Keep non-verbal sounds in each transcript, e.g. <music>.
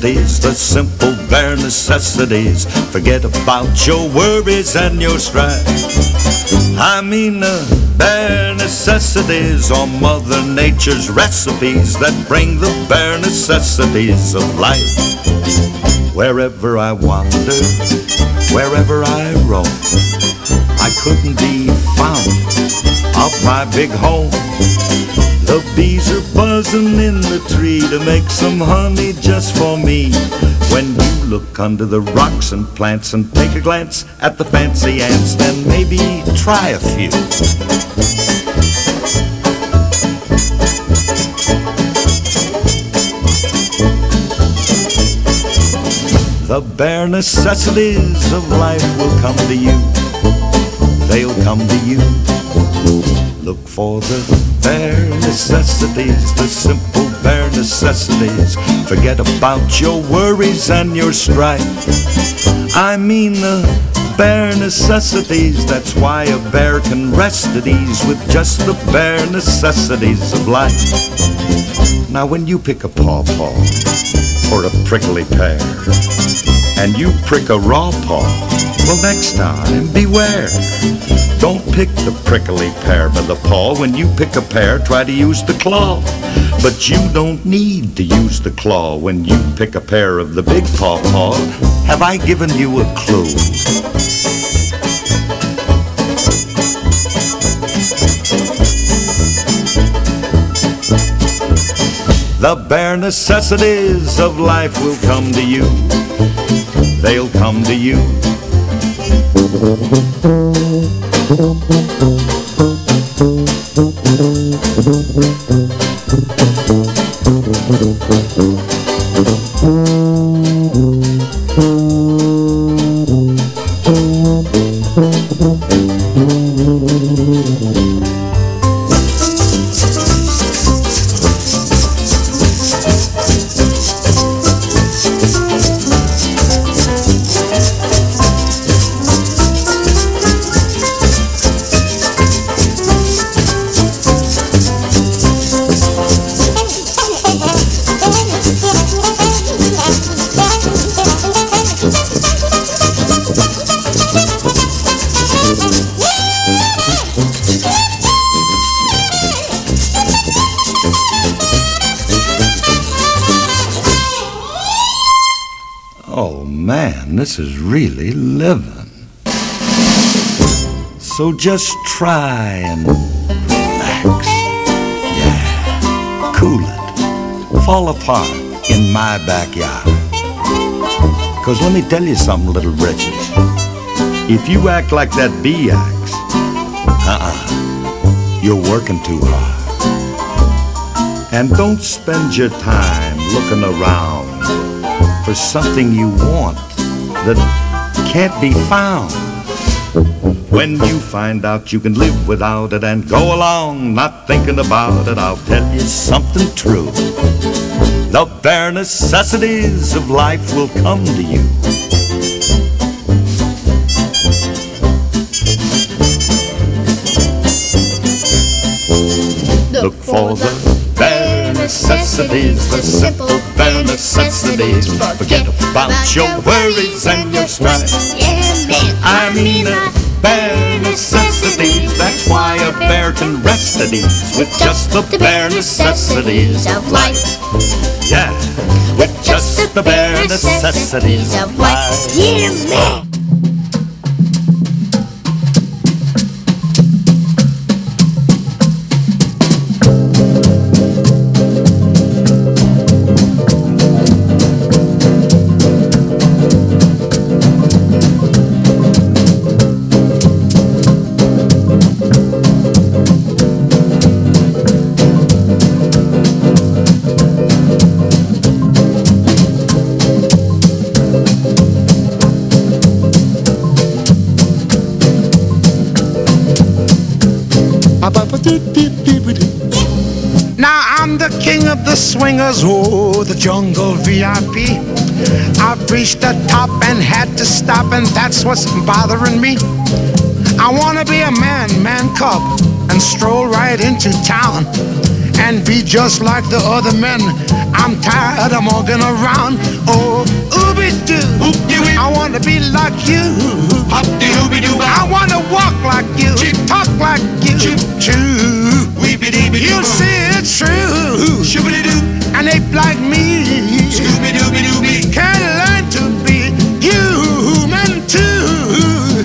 the simple bare necessities. Forget about your worries and your strife. I mean the bare necessities are Mother Nature's recipes that bring the bare necessities of life. Wherever I wander, wherever I roam, I couldn't be found of my big home. The bees are buzzing in the tree to make some honey just for me. When you look under the rocks and plants and take a glance at the fancy ants, then maybe try a few. The bare necessities of life will come to you. They'll come to you. Look for the bare necessities, the simple bare necessities. Forget about your worries and your strife. I mean the bare necessities. That's why a bear can rest at ease with just the bare necessities of life. Now, when you pick a pawpaw or a prickly pear, and you prick a raw paw, well, next time, beware. Don't pick the prickly pear by the paw. When you pick a pear, try to use the claw. But you don't need to use the claw when you pick a pear of the big paw paw. Have I given you a clue? The bare necessities of life will come to you. They'll come to you. <laughs> this is really living. So just try and relax. Yeah, cool it. Fall apart in my backyard. Cause let me tell you something, little wretches. If you act like that bee acts, uh-uh, you're working too hard. And don't spend your time looking around for something you want that can't be found. When you find out you can live without it and go along not thinking about it, I'll tell you something true. The bare necessities of life will come to you. Look for the necessities, the simple bare necessities. Forget about your worries and your strife. I mean the bare necessities. That's why a bear can rest at ease with just the bare necessities of life. Yeah, with just the bare necessities of life. Yeah, man. Swingers, oh, the jungle VIP. I've reached the top and had to stop, and that's what's bothering me. I wanna be a man, man cub, and stroll right into town and be just like the other men. I'm tired of walking around. Oh, ooby doo. I wanna be like you. I wanna walk like you, talk like you. Choo. You see it's true. And ape like me can learn to be human too.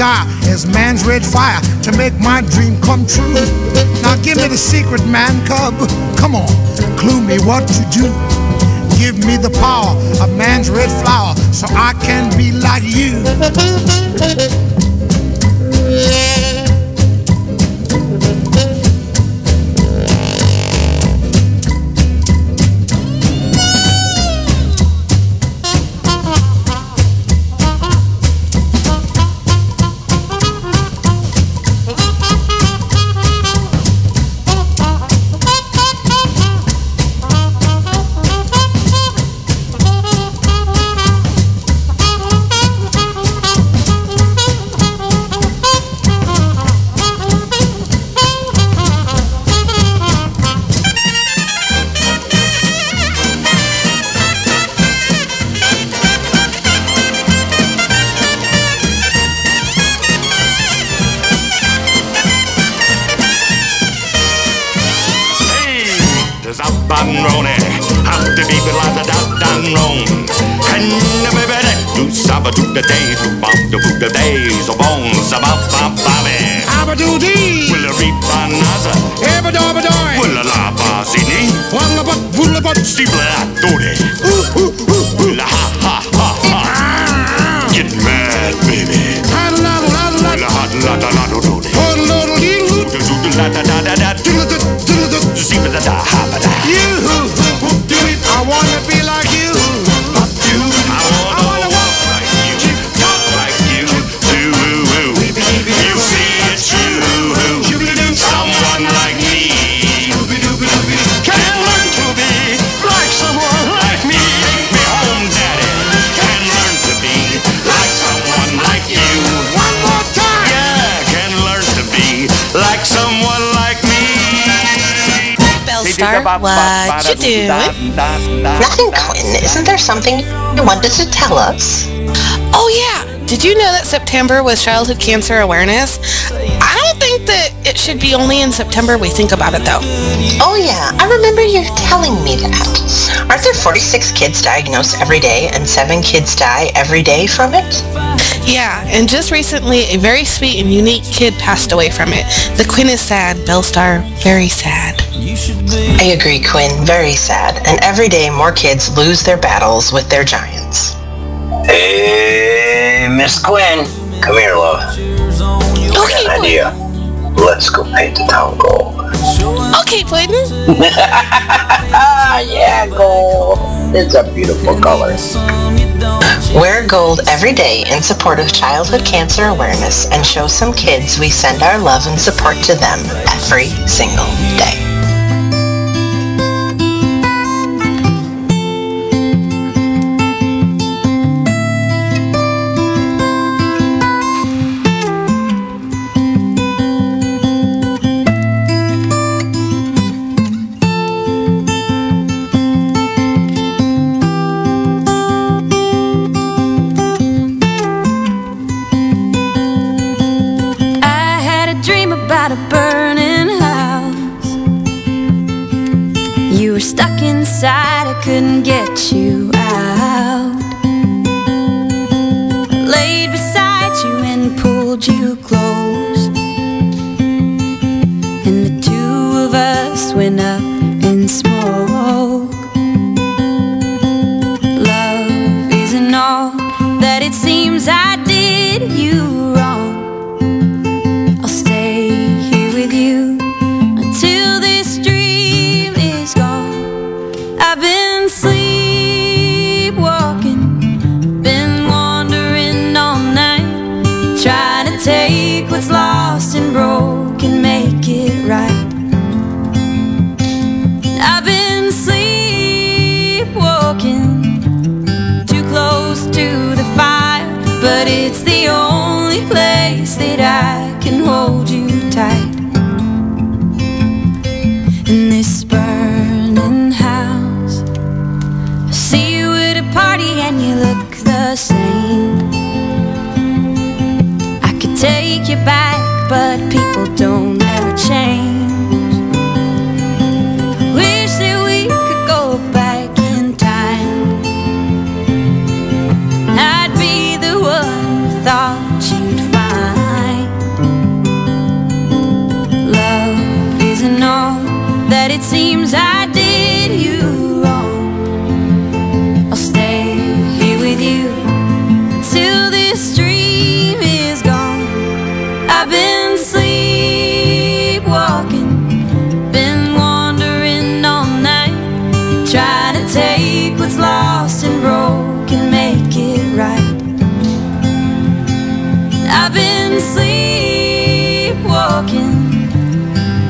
Desire is man's red fire to make my dream come true. Now give me the secret, man cub. Come on, clue me what to do. Give me the power of man's red flower so I can be like you. what you do. Nothing, Quinn. Isn't there something you wanted to tell us? Oh, yeah. Did you know that September was Childhood Cancer Awareness? I don't think that it should be only in September we think about it, though. Oh, yeah. I remember you telling me that. Aren't there 46 kids diagnosed every day and 7 kids die every day from it? Yeah, and just recently, a very sweet and unique kid passed away from it. The Quinn is sad, Bellstar, very sad. I agree, Quinn, very sad. And every day, more kids lose their battles with their giants. Hey, Miss Quinn. Come here, love. Okay, An idea. Let's go paint the town gold. Okay, Clayton. <laughs> yeah, gold. It's a beautiful color. Wear gold every day in support of childhood cancer awareness and show some kids we send our love and support to them every single day. I've been sleepwalking,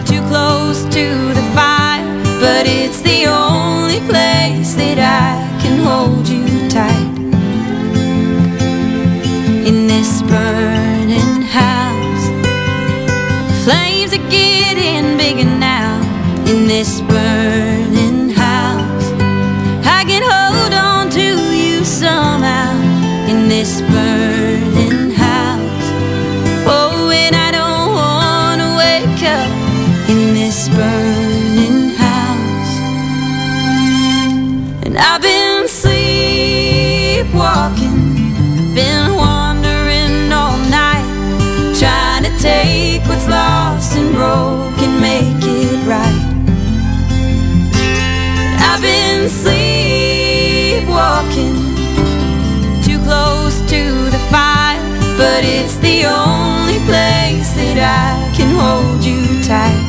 too close to the fire, but it's the only place that I can hold you tight. In this burning house, flames are getting bigger now. In this hold you tight.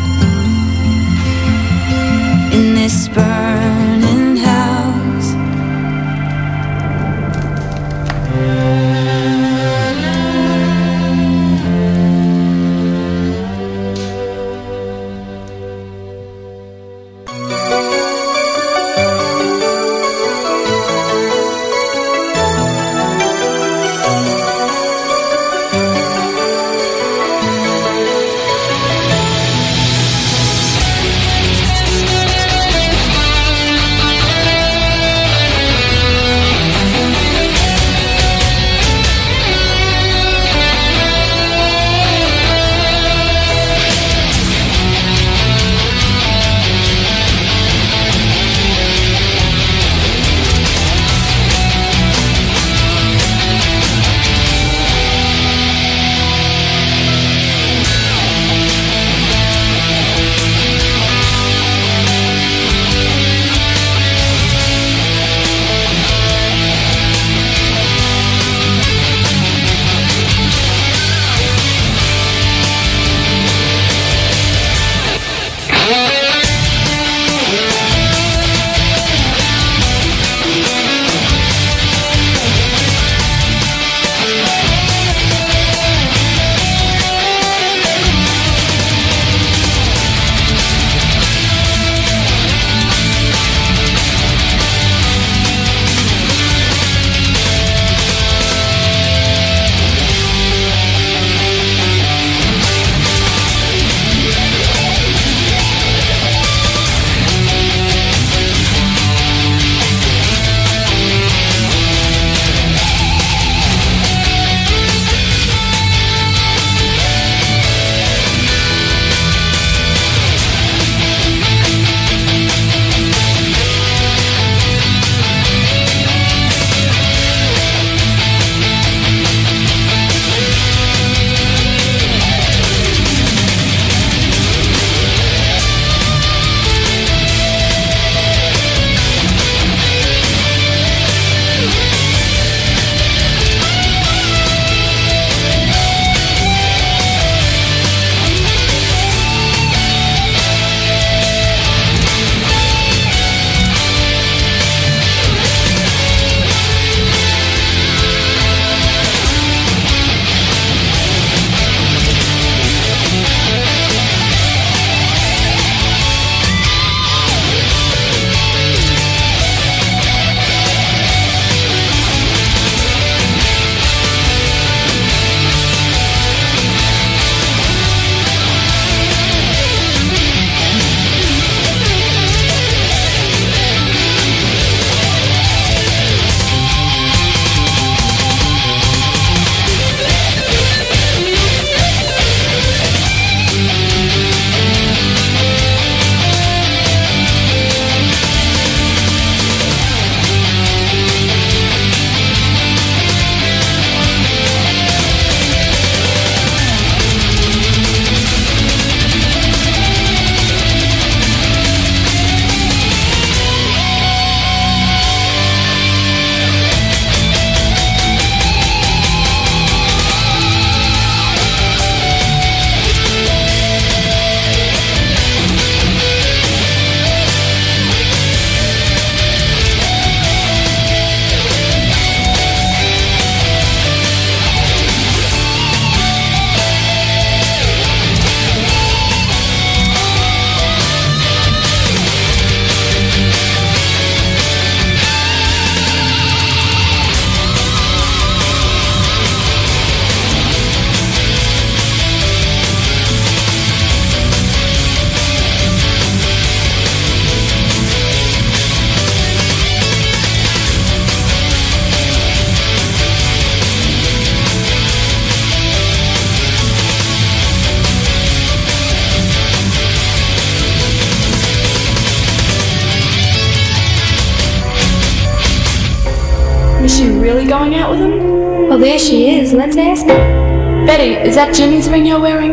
Is that Jimmy's ring you're wearing?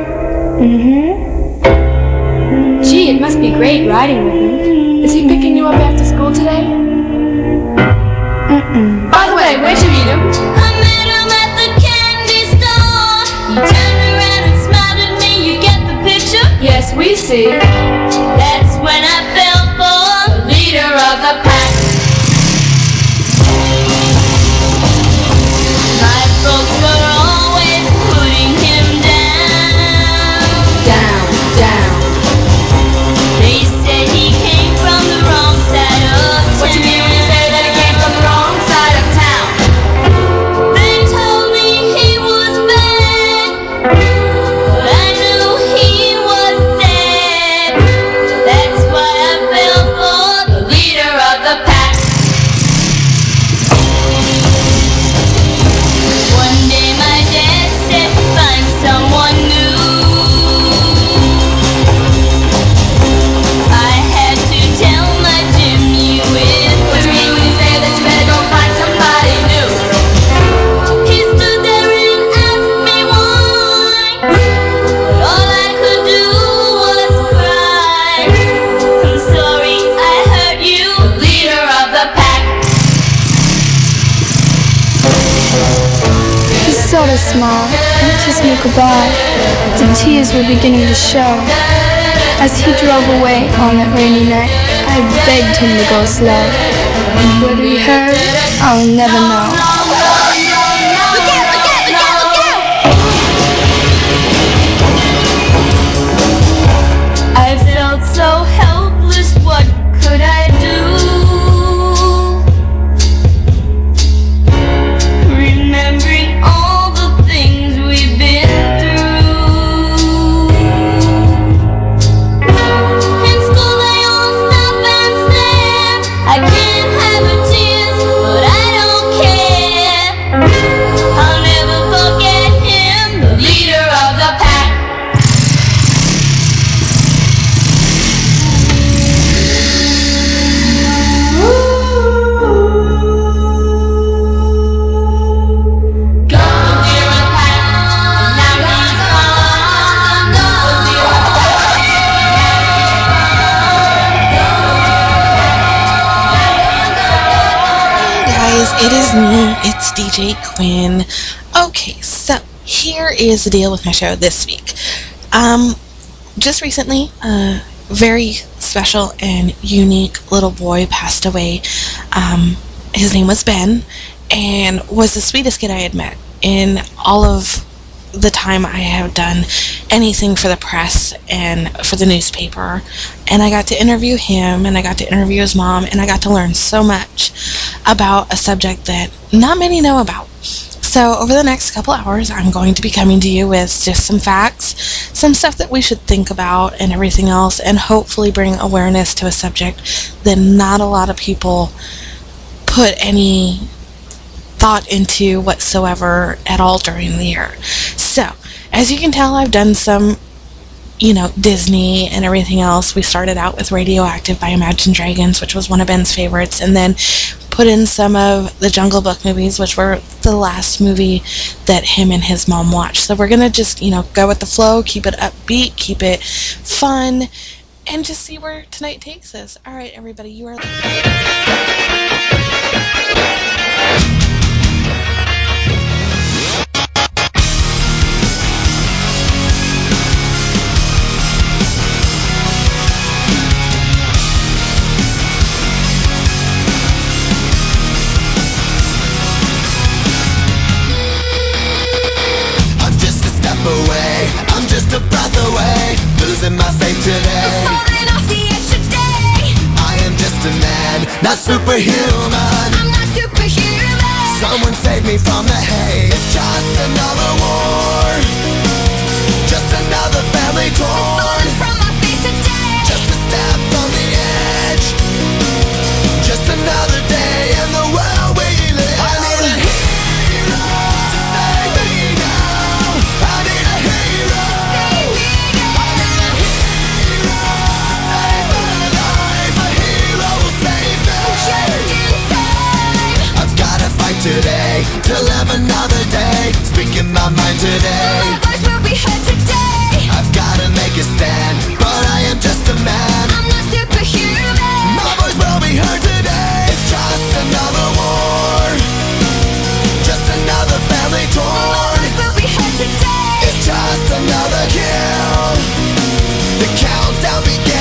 Mm-hmm. Gee, it must be great riding with him. Is he picking you up after school today? Mm-mm. By the way, where'd you meet him? I met him at the candy store. He turned around and smiled at me. You get the picture? Yes, we see. Me goodbye. The tears were beginning to show. As he drove away on that rainy night, I begged him to go slow. Whether he heard, I'll never know. Is the deal with my show this week. Um, just recently, a very special and unique little boy passed away. Um, his name was Ben, and was the sweetest kid I had met in all of the time I have done anything for the press and for the newspaper. And I got to interview him and I got to interview his mom and I got to learn so much about a subject that not many know about. So over the next couple hours, I'm going to be coming to you with just some facts, some stuff that we should think about and everything else, and hopefully bring awareness to a subject that not a lot of people put any thought into whatsoever at all during the year. So, as you can tell, I've done some, you know, Disney and everything else. We started out with Radioactive by Imagine Dragons, which was one of Ben's favorites, and then put in some of the Jungle Book movies, which were the last movie that him and his mom watched. So we're gonna just, you know, go with the flow, keep it upbeat, keep it fun, and just see where tonight takes us. All right, everybody, you are. Away, I'm just a breath away, losing my faith today. I am just a man, not superhuman. I'm not superhuman. Someone save me from the hate. It's just another war, just another family torn. to live another day. Speaking my mind today. My voice will be heard today. I've gotta make a stand But I am just a man. I'm not superhuman. My voice will be heard today. It's just another war. Just another family torn. My voice will be heard today. It's just another kill. The countdown begins.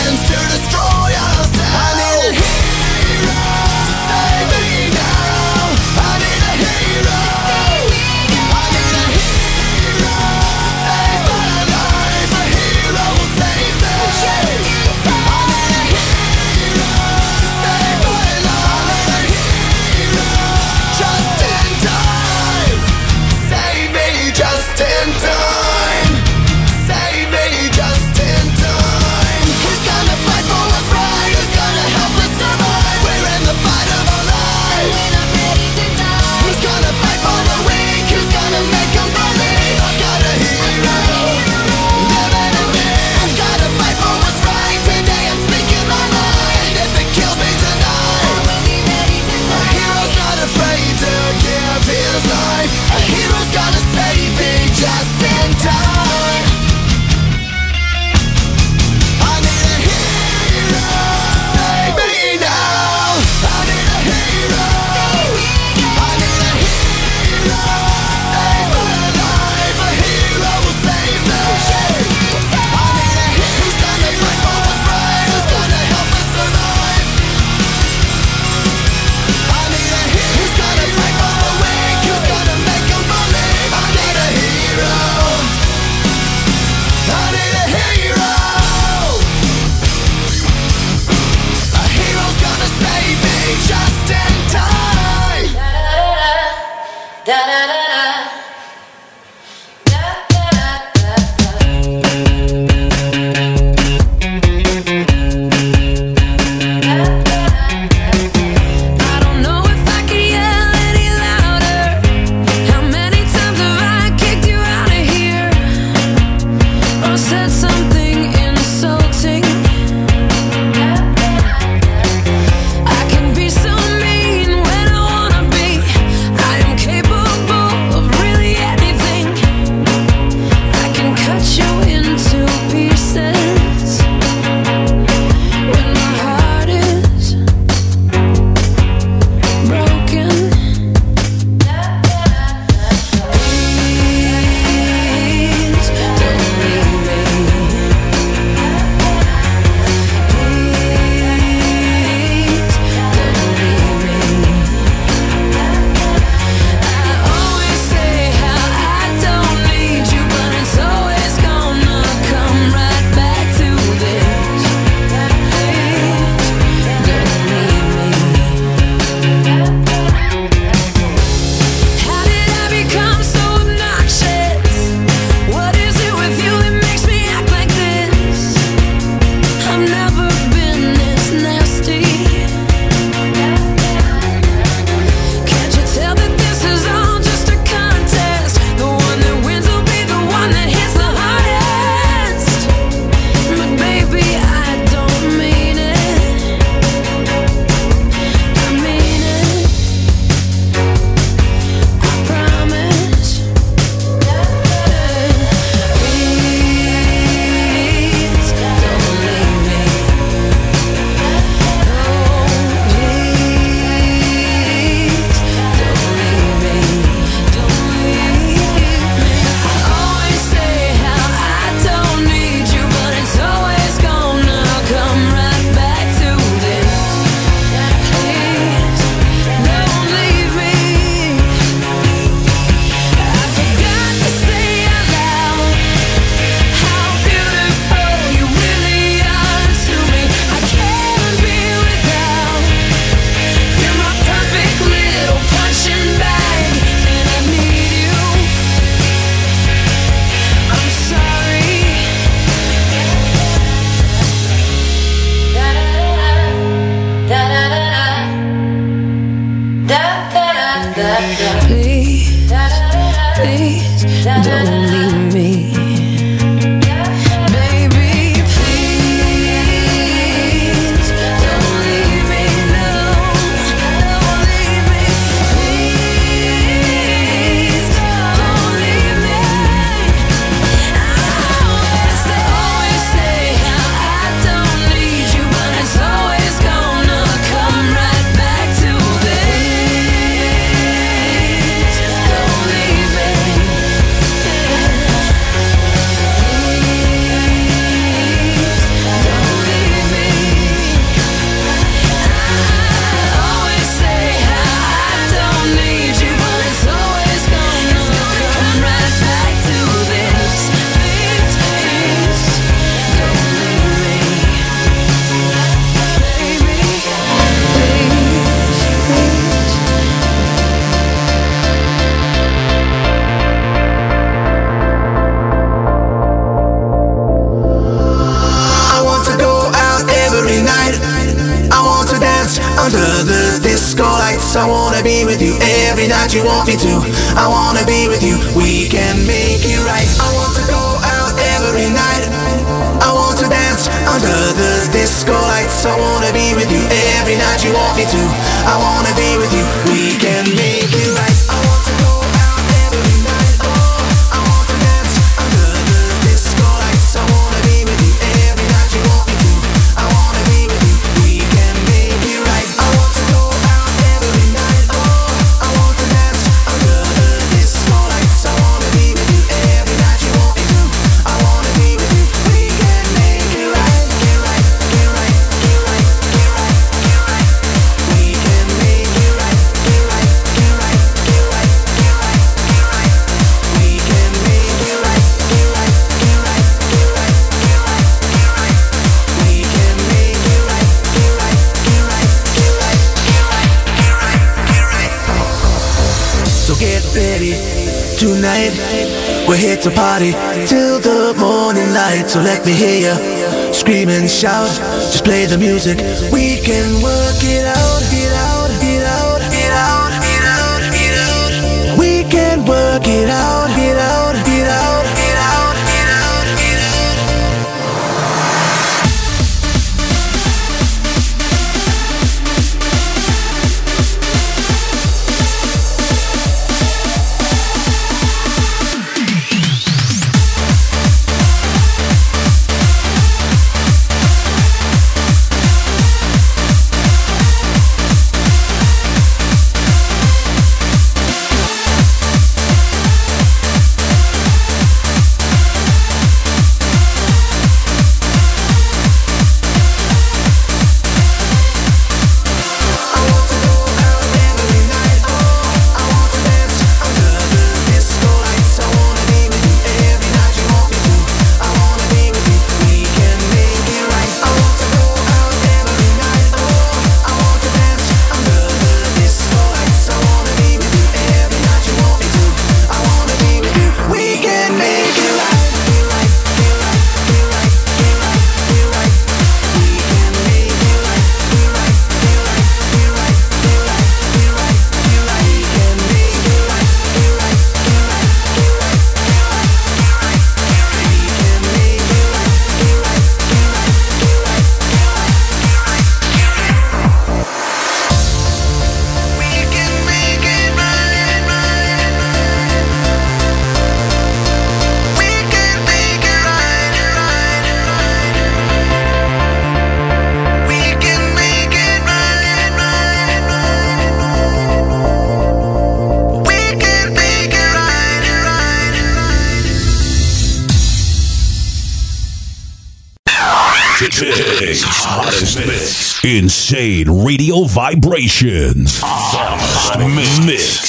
Insane radio vibrations. Hottest mix. When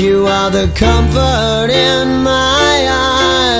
You are the comfort in my eyes.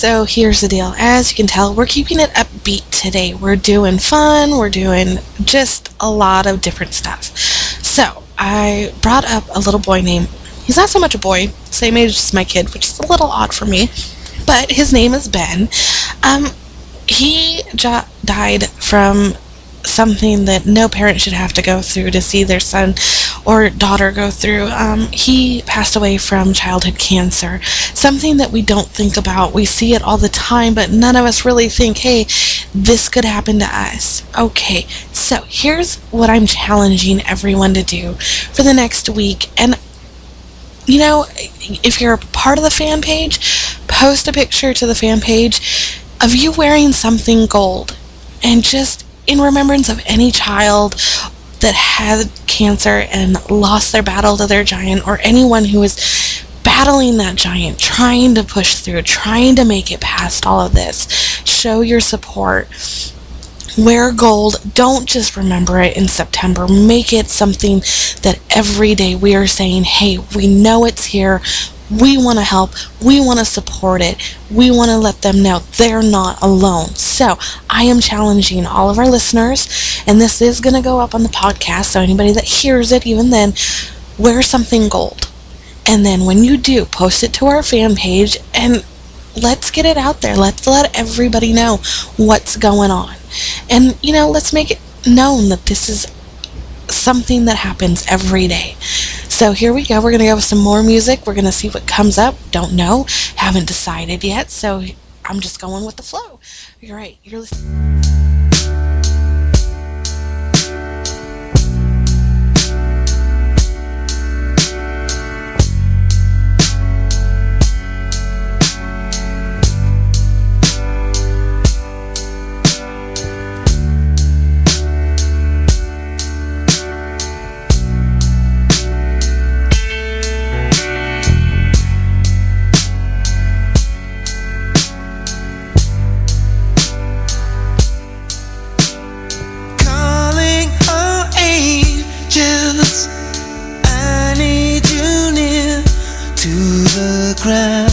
So here's the deal. As you can tell, we're keeping it upbeat today. We're doing fun, we're doing just a lot of different stuff. So, I brought up a little boy named, he's not so much a boy, same age as my kid, which is a little odd for me, but his name is Ben. Um, he jo- died from something that no parent should have to go through to see their son or daughter go through. Um, he passed away from childhood cancer, something that we don't think about. We see it all the time, but none of us really think, hey, this could happen to us. Okay, so here's what I'm challenging everyone to do for the next week. And you know, if you're a part of the fan page, post a picture to the fan page of you wearing something gold and just in remembrance of any child that had cancer and lost their battle to their giant or anyone who is battling that giant, trying to push through, trying to make it past all of this. Show your support. Wear gold. Don't just remember it in September. Make it something that every day we are saying, hey, we know it's here. We want to help. We want to support it. We want to let them know they're not alone. So I am challenging all of our listeners, and this is going to go up on the podcast. So anybody that hears it, even then, wear something gold. And then when you do, post it to our fan page and let's get it out there. Let's let everybody know what's going on. And, you know, let's make it known that this is something that happens every day. So here we go. We're going to go with some more music. We're going to see what comes up. Don't know. Haven't decided yet. So I'm just going with the flow. You're right. You're listening. The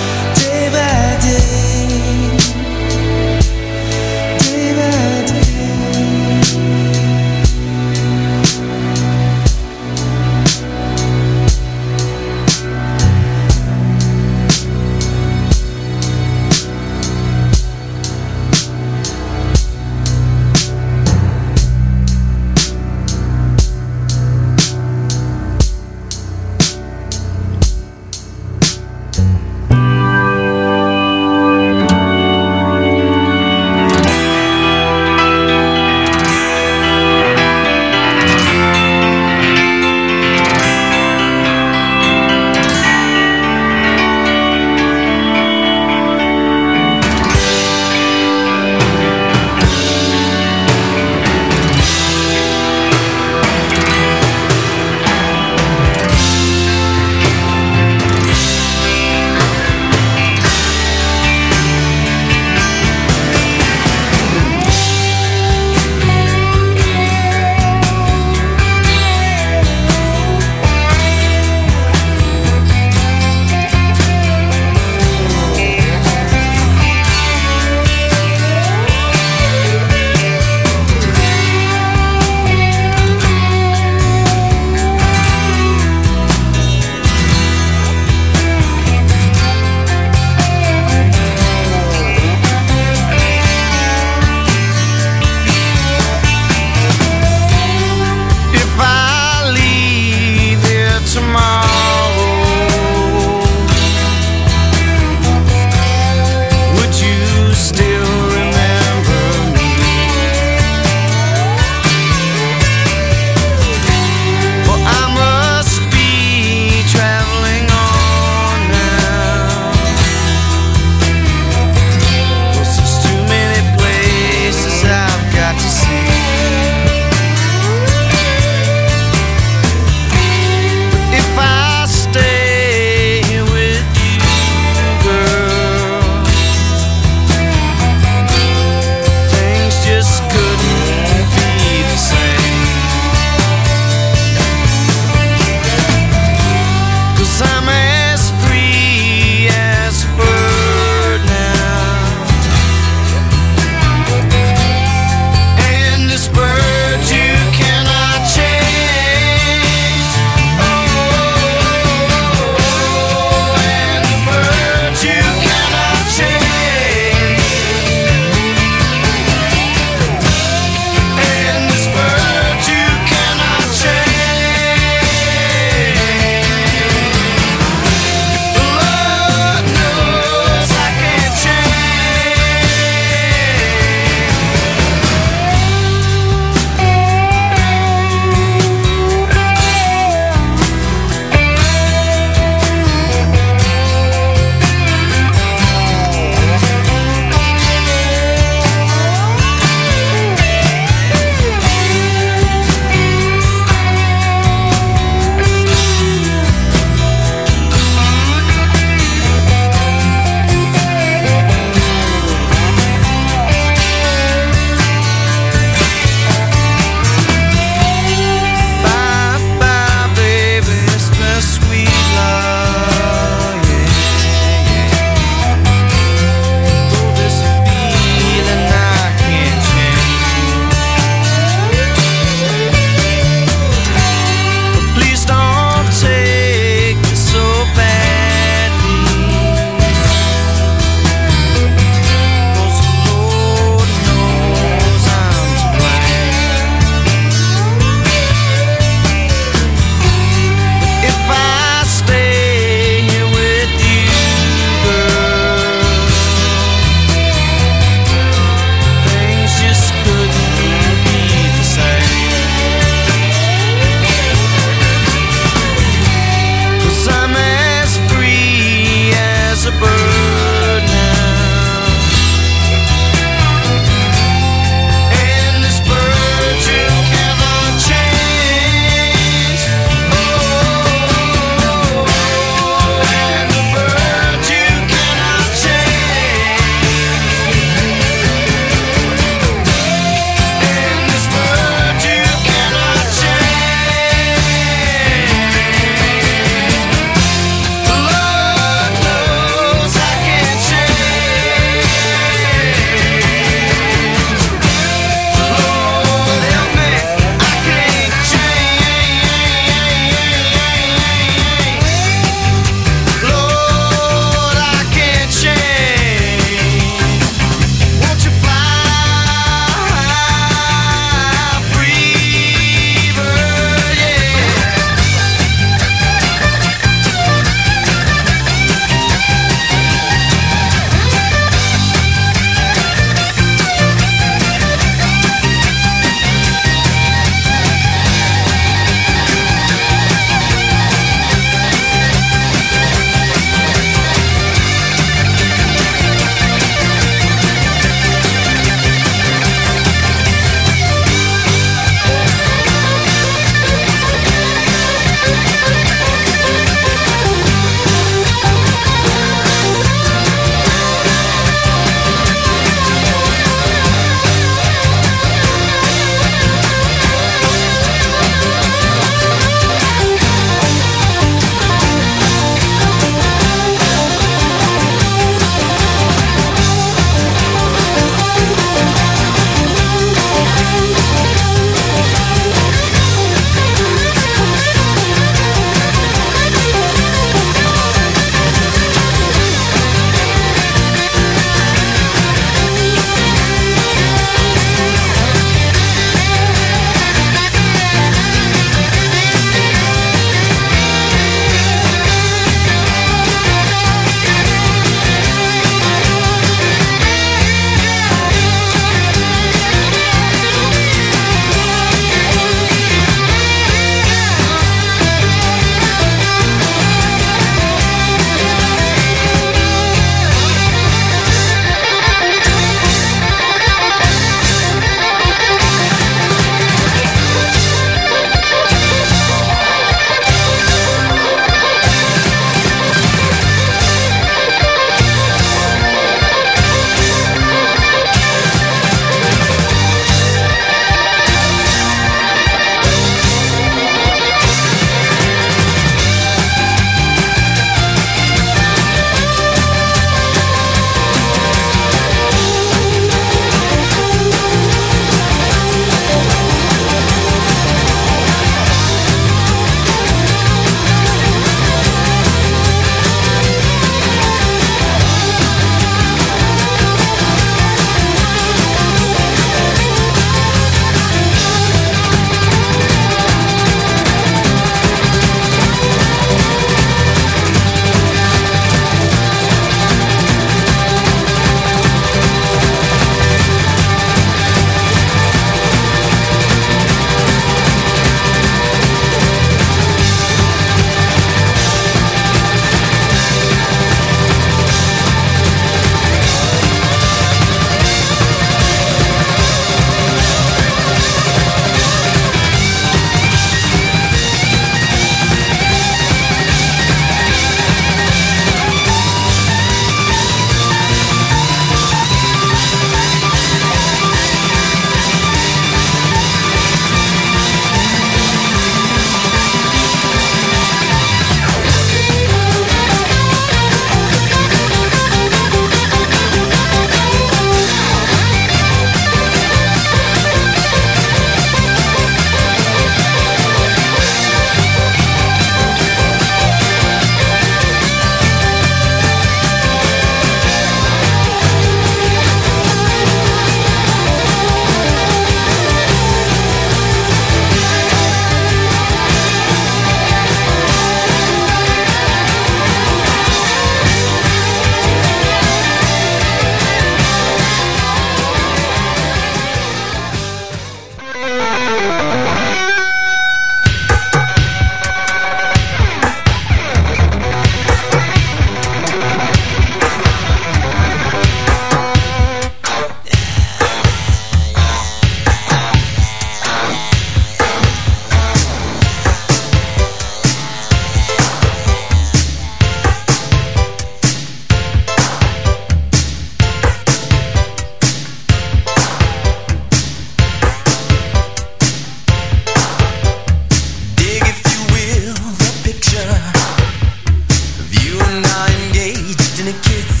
I'm engaged in a kiss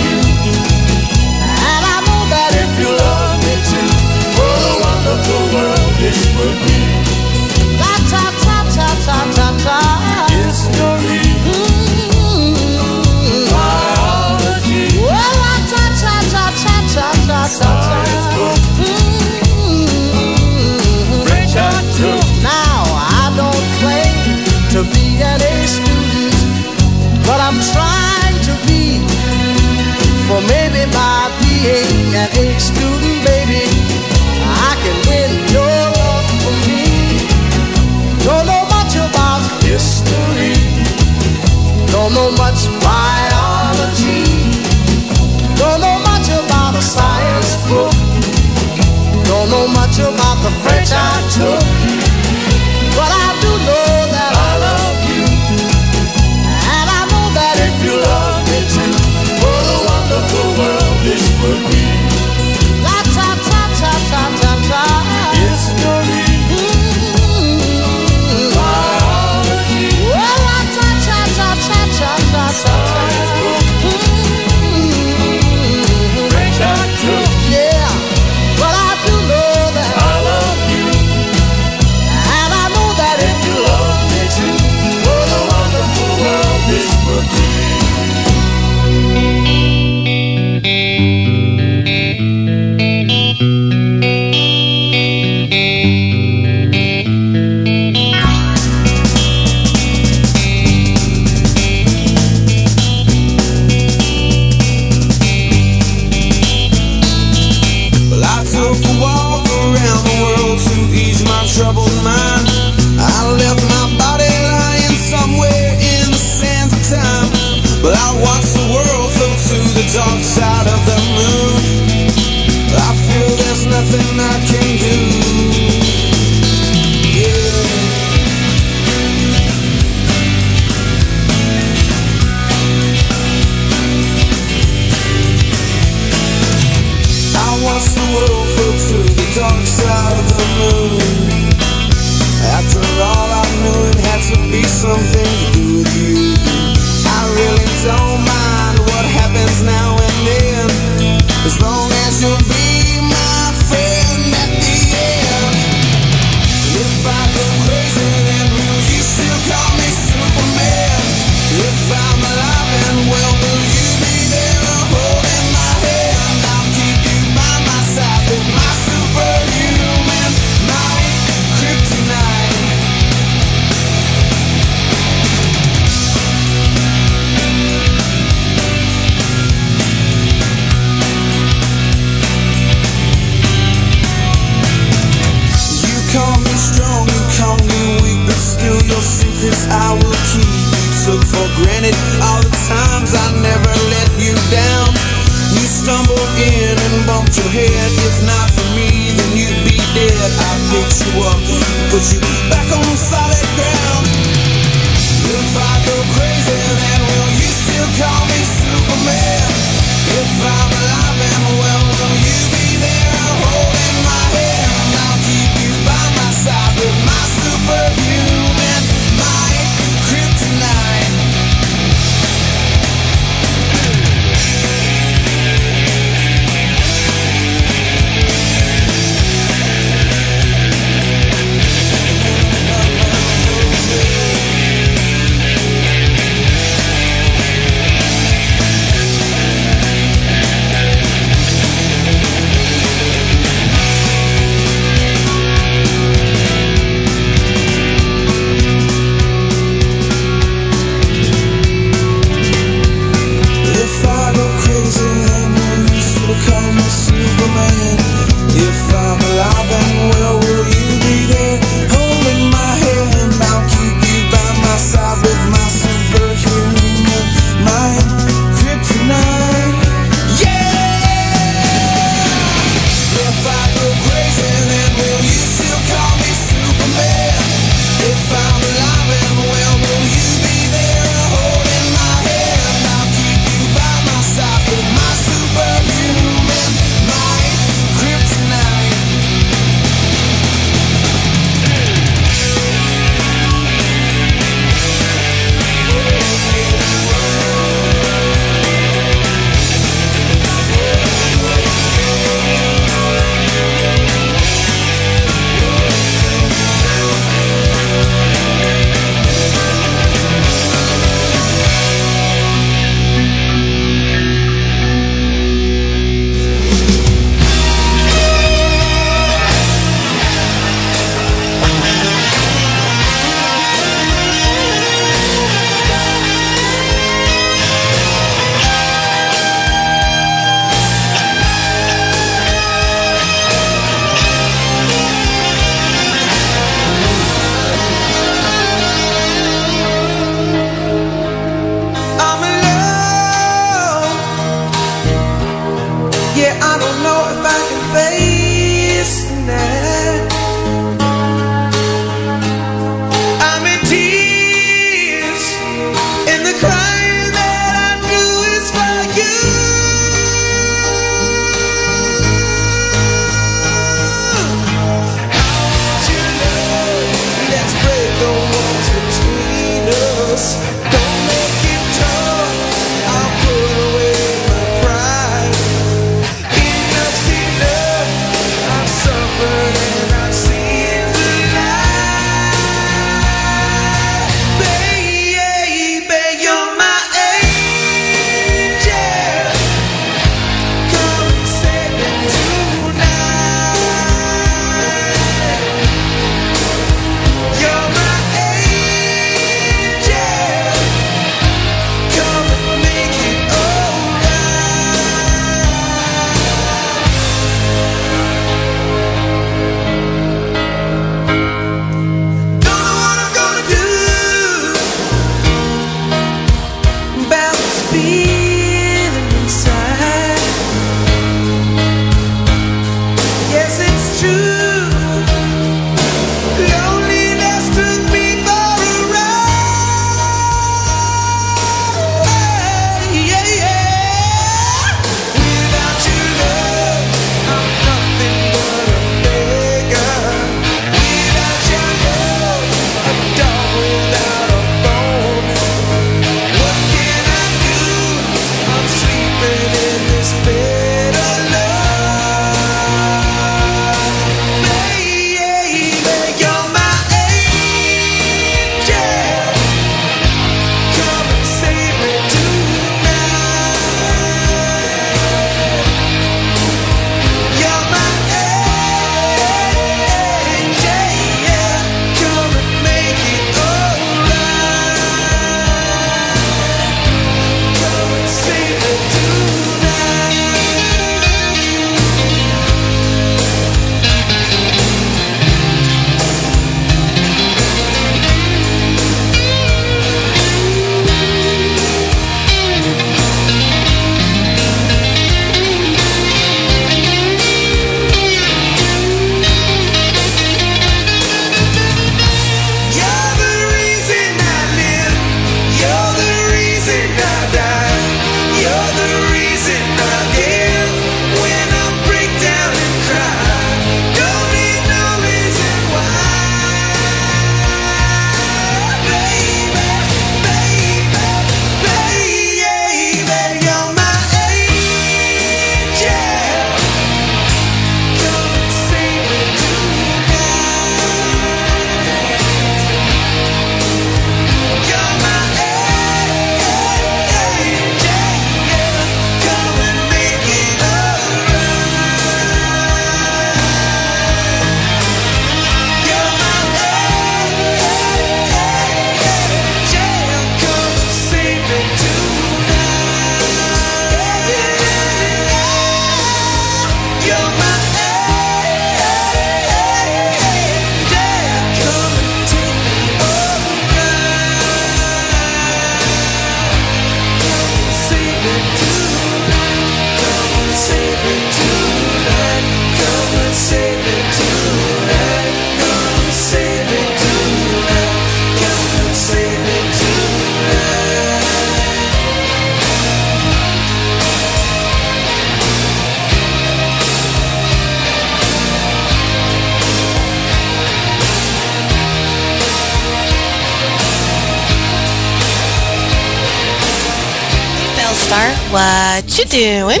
doing?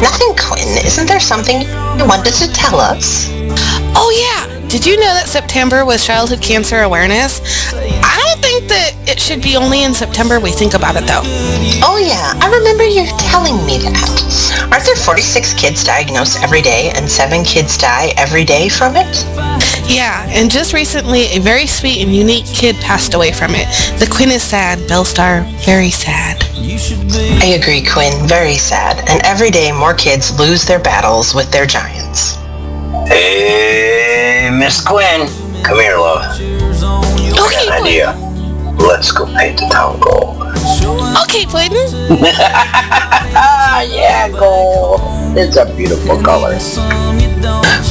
Nothing, Quinn. Isn't there something you wanted to tell us? Oh yeah. Did you know that September was Childhood Cancer Awareness? I don't think that it should be only in September we think about it though. Oh yeah, I remember you telling me that. Aren't there 46 kids diagnosed every day and 7 kids die every day from it? Yeah, and just recently a very sweet and unique kid passed away from it. The Quinn is sad, Bellstar, very sad. I agree, Quinn. Very sad. And every day more kids lose their battles with their giants. Hey, Miss Quinn. Come here, love. I got an idea. Let's go paint the town gold. Okay, Quinn. <laughs> yeah, gold. It's a beautiful color.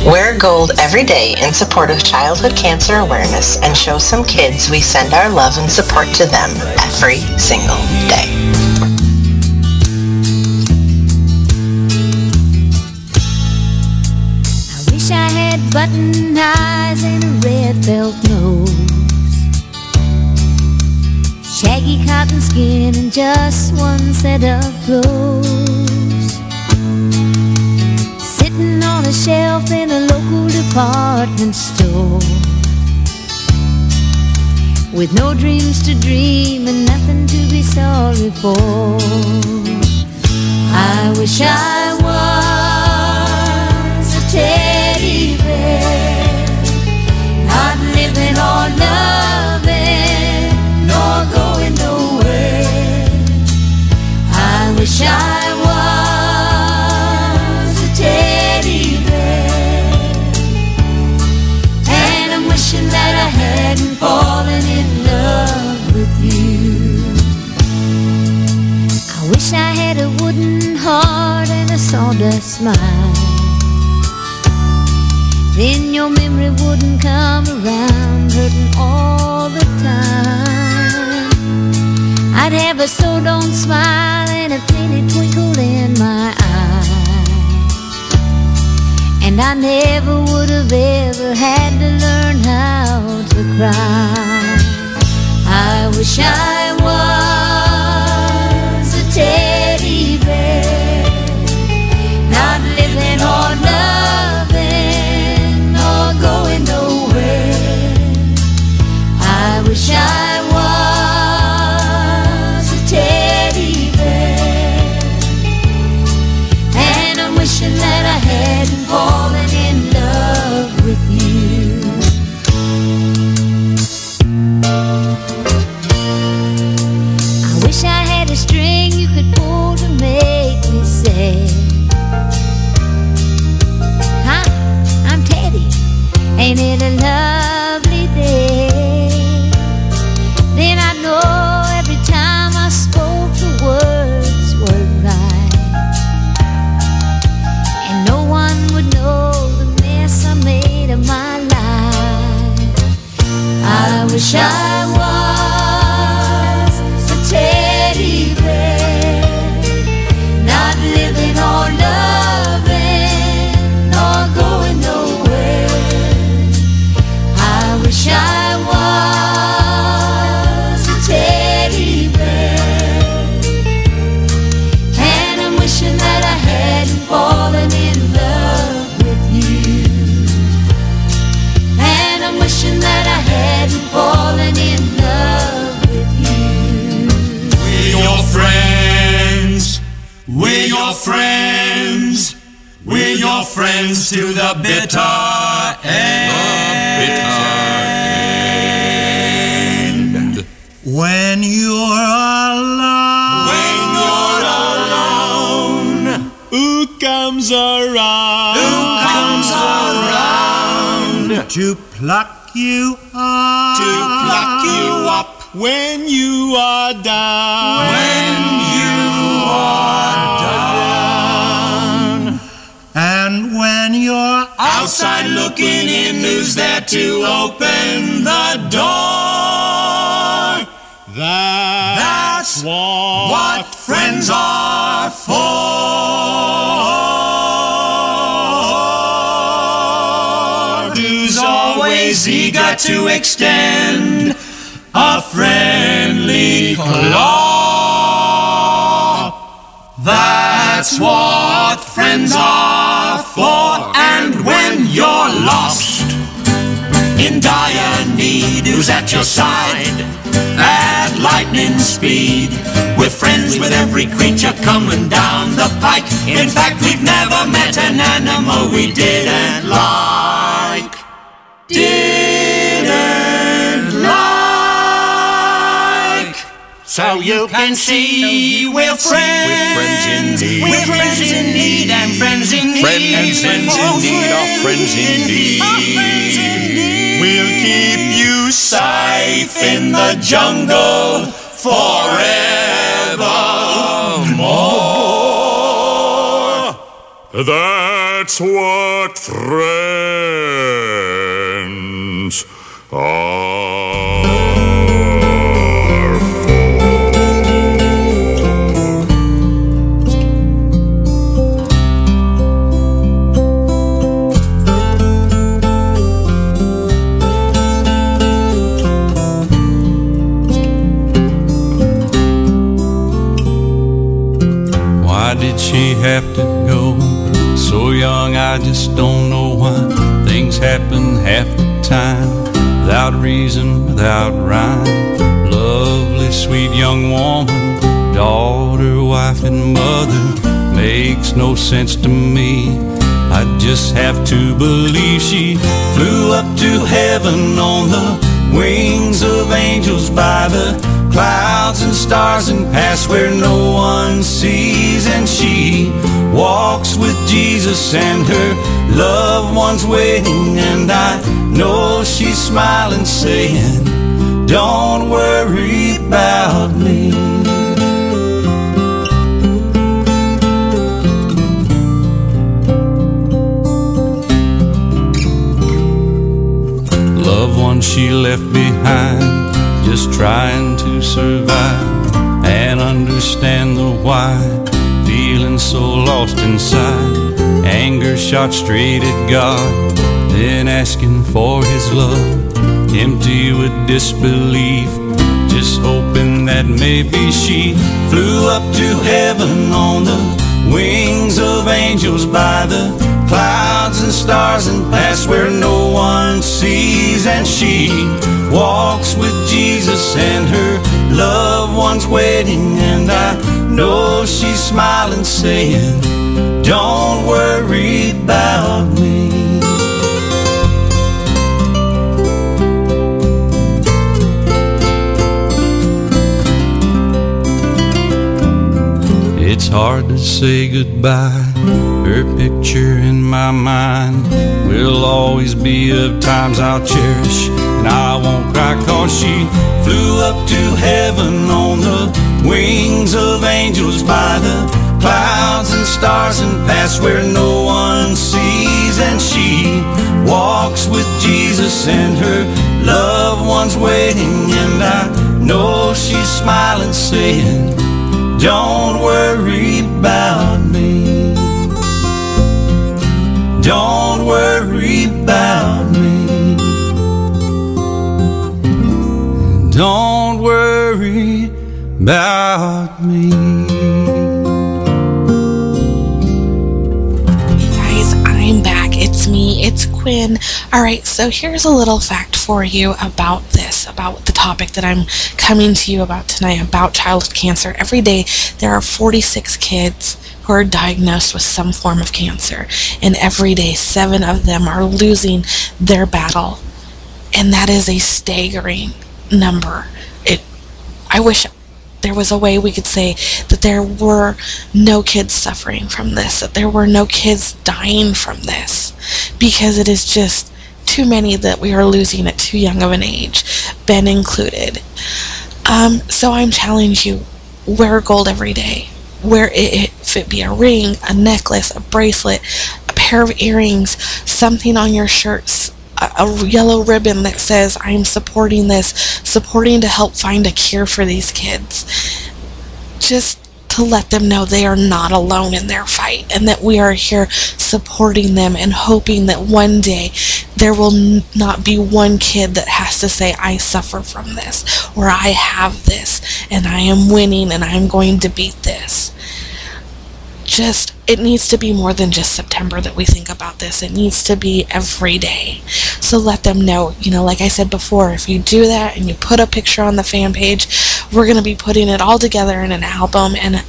Wear gold every day in support of childhood cancer awareness and show some kids we send our love and support to them every single day. Felt nose. Shaggy cotton skin and just one set of clothes. Sitting on a shelf in a local department store. With no dreams to dream and nothing to be sorry for. I wish I was wish I was a teddy bear, and I'm wishing that I hadn't fallen in love with you. I wish I had a wooden heart and a sawdust smile. Then your memory wouldn't come around hurting all the time. I'd have a so don't smile And I never would have ever had to learn how to cry. I wish I extend a friendly claw? That's what friends are for. And when you're lost in dire need, who's at your side at lightning speed? We're friends with every creature coming down the pike. In fact, we've never met an animal we didn't like. Didn't So oh, you can see we're friends. We're friends in need and friends in need. And friends in need are friends indeed. We'll keep you safe in the jungle forevermore. That's what friends are. She have to go so young? I just don't know why. Things happen half the time without reason, without rhyme. Lovely, sweet young woman, daughter, wife, and mother makes no sense to me. I just have to believe she flew up to heaven on the wings of angels by the clouds and stars and past where no one sees. And she walks with Jesus and her loved ones waiting. And I know she's smiling, saying, Don't worry about me. Loved one she left behind, just trying to survive and understand the why. Feeling so lost inside, anger shot straight at God, then asking for His love, empty with disbelief. Just hoping that maybe she flew up to heaven on the wings of angels by the clouds and stars and past where no one sees. And she walks with Jesus and her loved ones waiting. And I know she's smiling, saying, Don't worry about me. It's hard to say goodbye. Her picture in my mind will always be of times I'll cherish. And I won't cry cause she flew up to heaven on the wings of angels by the clouds and stars and past where no one sees. And she walks with Jesus and her loved ones waiting. And I know she's smiling, saying, don't worry about me. Don't worry about me. Don't worry about me. Hey guys, I'm back. It's me. It's Quinn. All right, so here's a little fact for you about this, about the topic that I'm coming to you about tonight, about childhood cancer. Every day, there are 46 kids who are diagnosed with some form of cancer, and every day, seven of them are losing their battle. And that is a staggering number. It, I wish there was a way we could say that there were no kids suffering from this, that there were no kids dying from this, because it is just too many that we are losing at too young of an age, Ben included. Um, so I'm challenging you, wear gold every day. Wear it, if it be a ring, a necklace, a bracelet, a pair of earrings, something on your shirts, a, a yellow ribbon that says, I'm supporting this, supporting to help find a cure for these kids. Just to let them know they are not alone in their fight and that we are here supporting them and hoping that one day there will not be one kid that has to say, I suffer from this or I have this and I am winning and I'm going to beat this. Just it needs to be more than just September that we think about this. It needs to be every day. So let them know, you know, like I said before, if you do that and you put a picture on the fan page, we're going to be putting it all together in an album and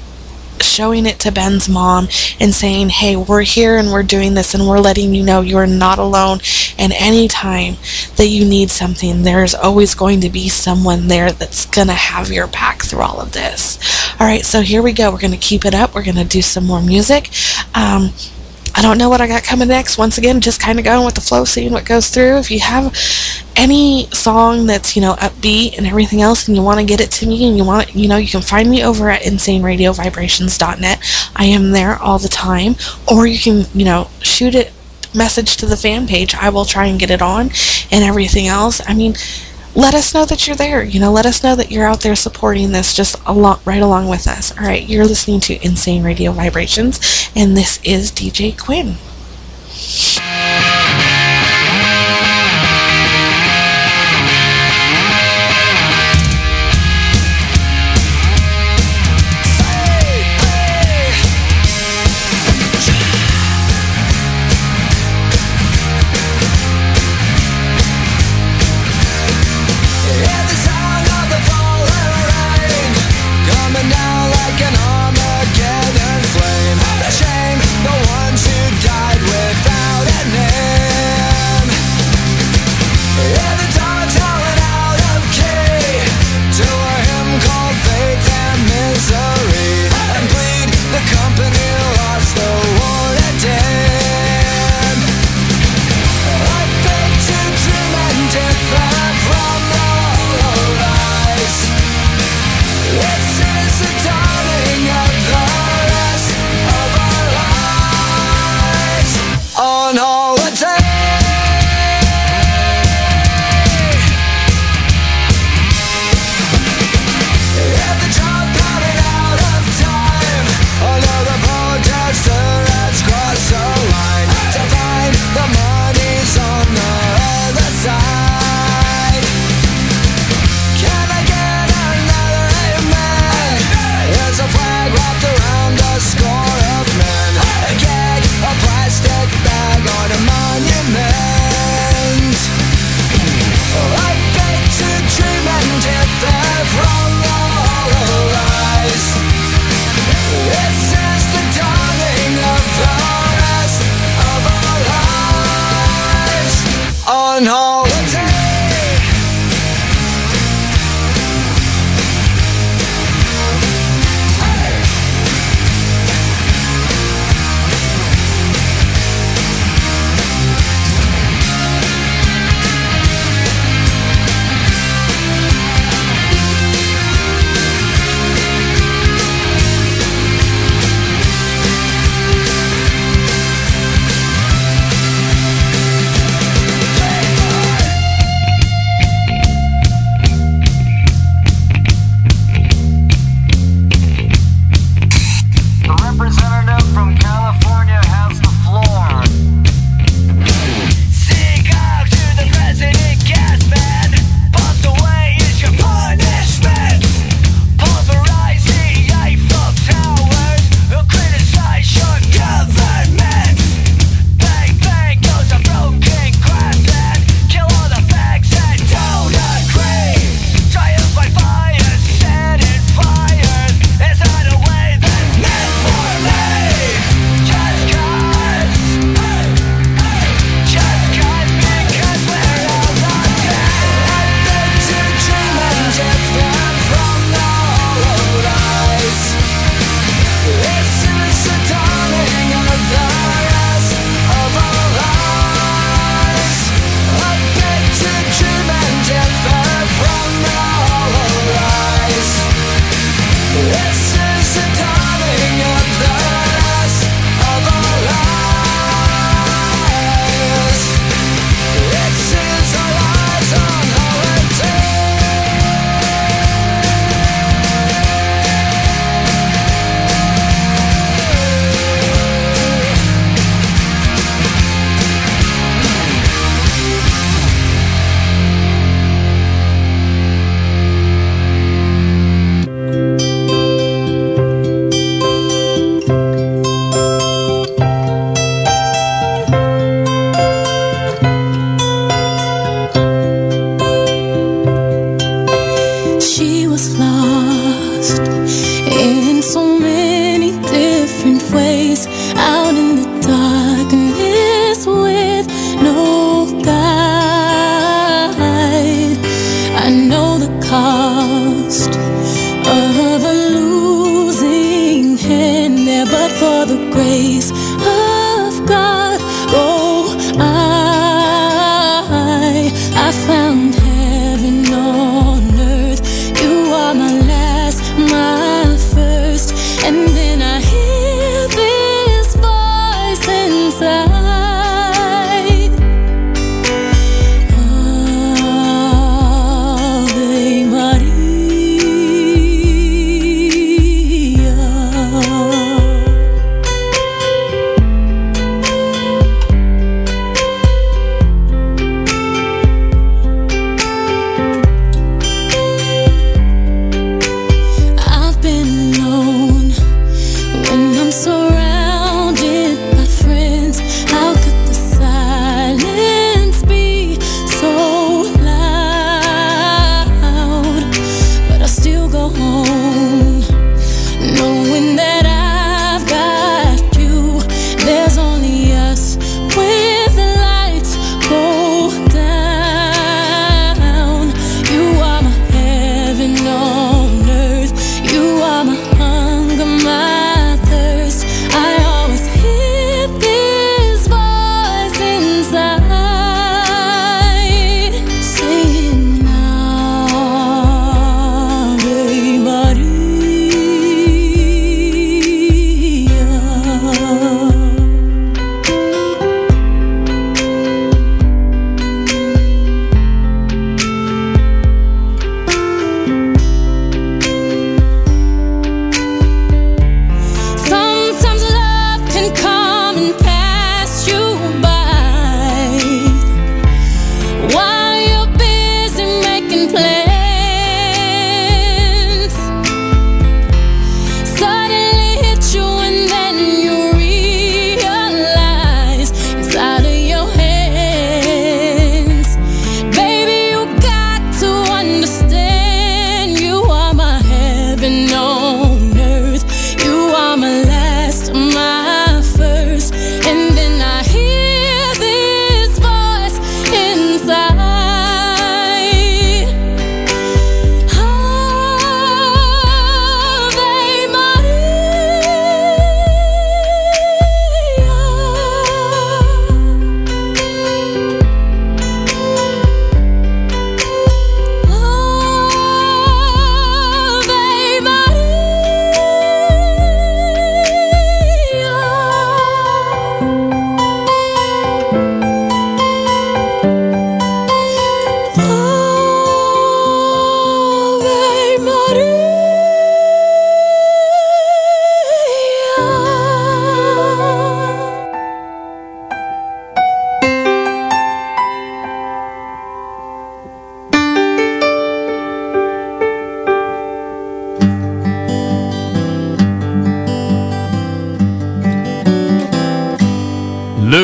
showing it to Ben's mom and saying, hey, we're here and we're doing this and we're letting you know you're not alone. And anytime that you need something, there's always going to be someone there that's going to have your back through all of this. All right, so here we go. We're going to keep it up. We're going to do some more music. Um, I don't know what I got coming next. Once again, just kind of going with the flow, seeing what goes through. If you have any song that's, you know, upbeat and everything else and you want to get it to me and you want you know, you can find me over at insaneradiovibrations.net. I am there all the time. Or you can, you know, shoot it message to the fan page. I will try and get it on and everything else. I mean, let us know that you're there. You know, let us know that you're out there supporting this just along, right along with us. All right, you're listening to Insane Radio Vibrations, and this is DJ Quinn.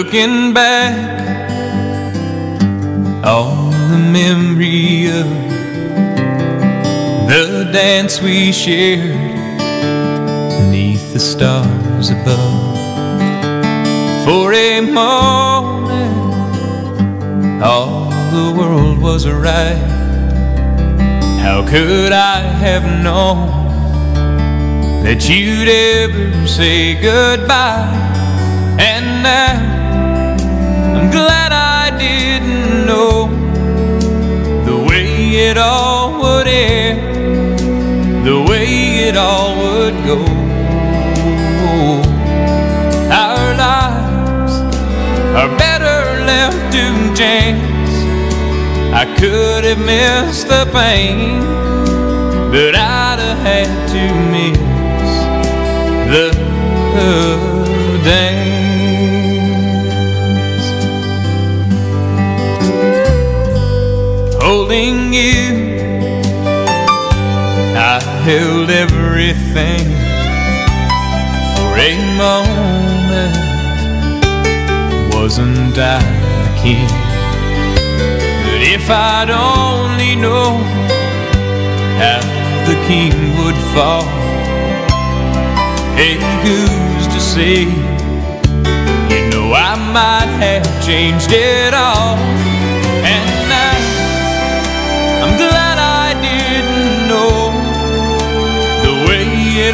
Looking back on the memory of the dance we shared beneath the stars above. For a moment, all the world was right. How could I have known that you'd ever say goodbye? And now glad I didn't know the way it all would end, the way it all would go. Our lives are better left to chance. I could have missed the pain, but I'd have had to miss the dance. Holding you, I held everything for a moment. Wasn't I the king? But if I'd only known how the king would fall, hey, who's to say? You know I might have changed it all,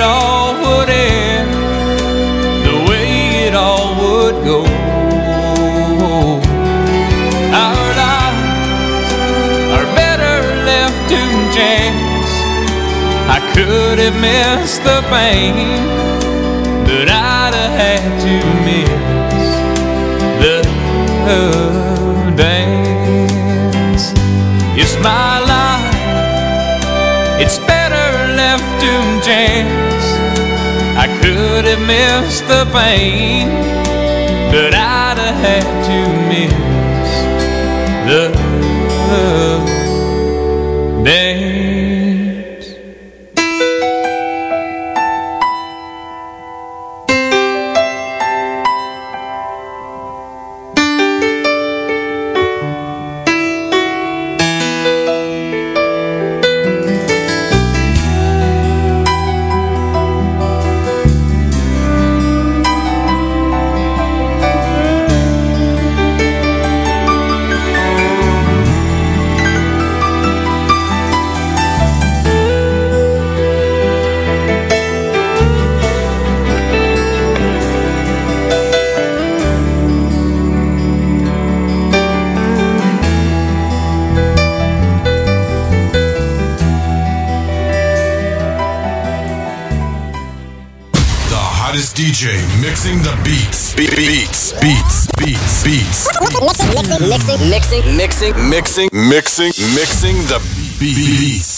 all would end, the way it all would go. Our lives are better left to chance. I could have missed the pain, but I'd have had to miss the dance. It's my life, it's better to chance. I could have missed the pain, but I'd have had to miss the dance. Mixing, mixing, mixing, Mixing. Mixing. The beats.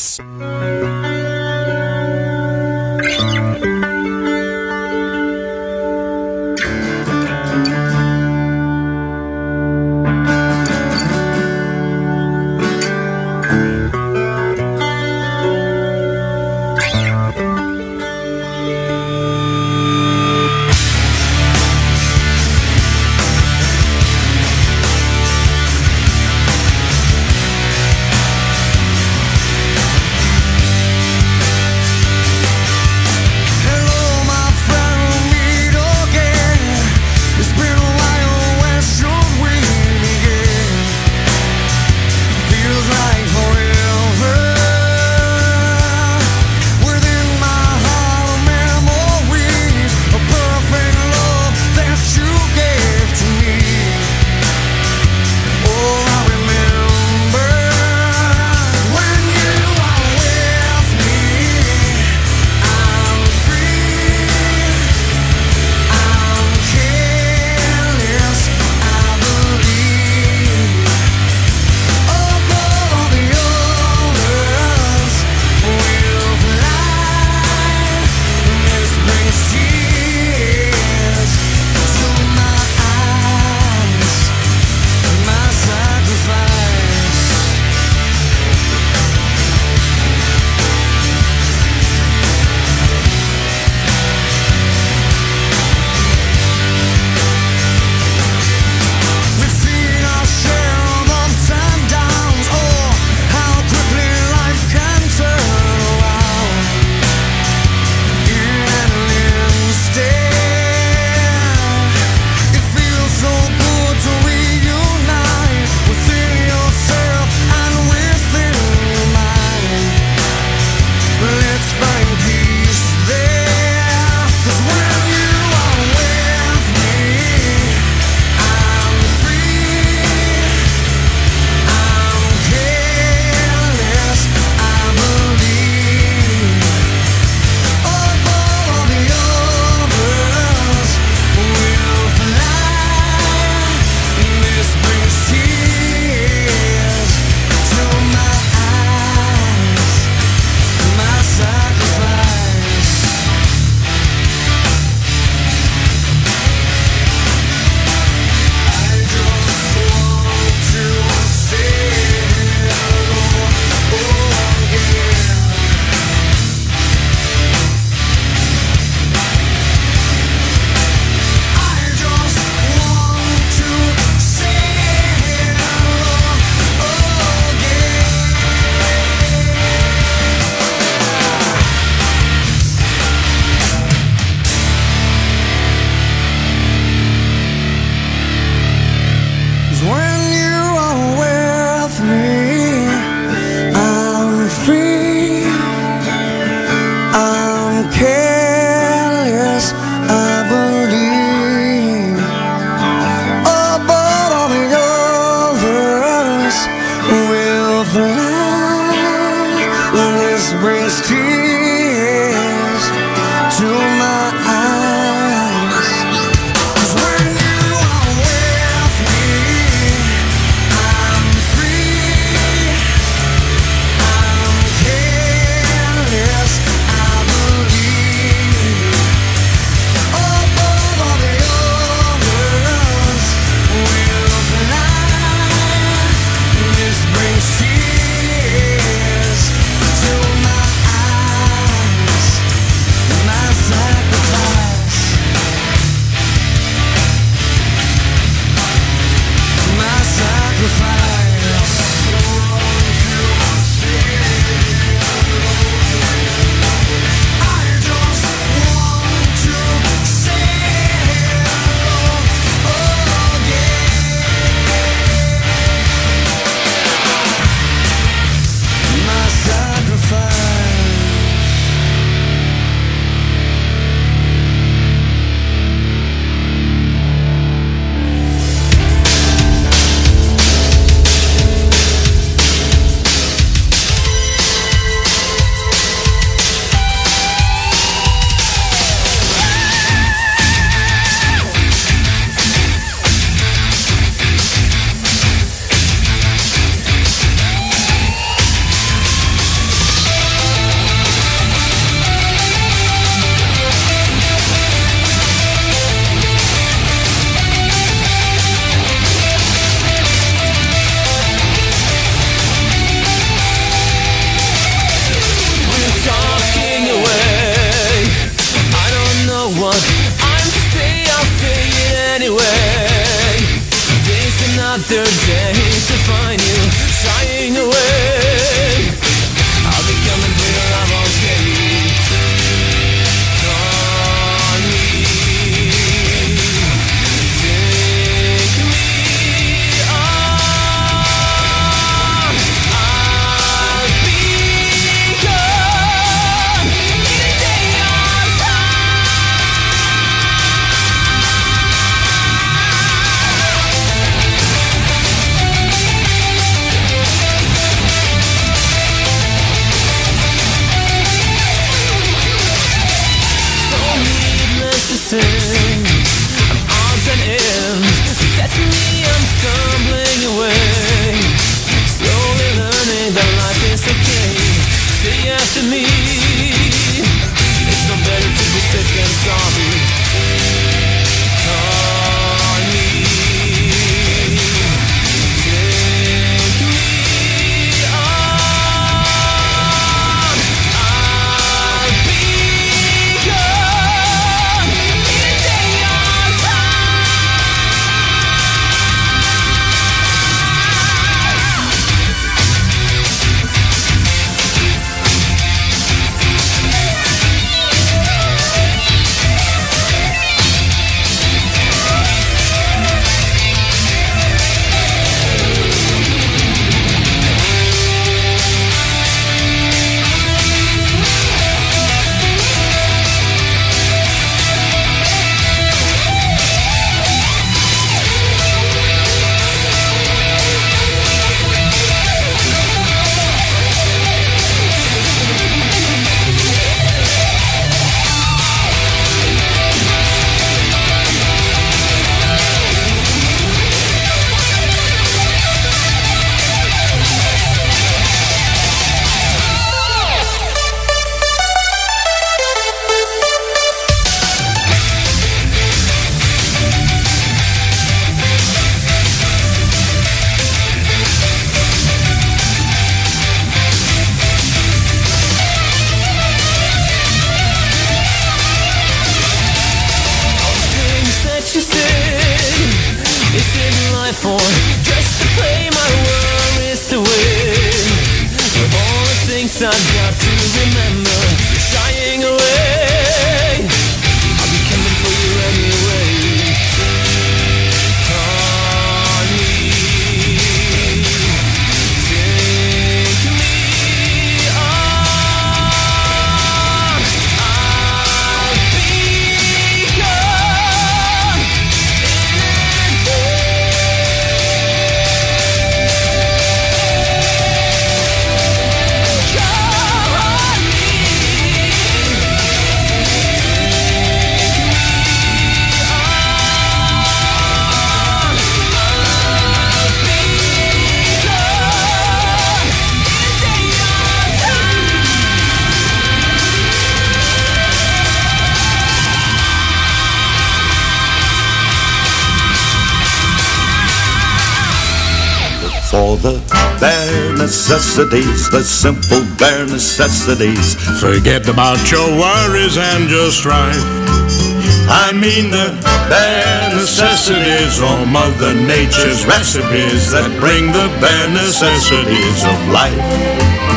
I got to remember. Bare necessities, the simple bare necessities. Forget about your worries and your strife. I mean the bare necessities or Mother Nature's recipes that bring the bare necessities of life.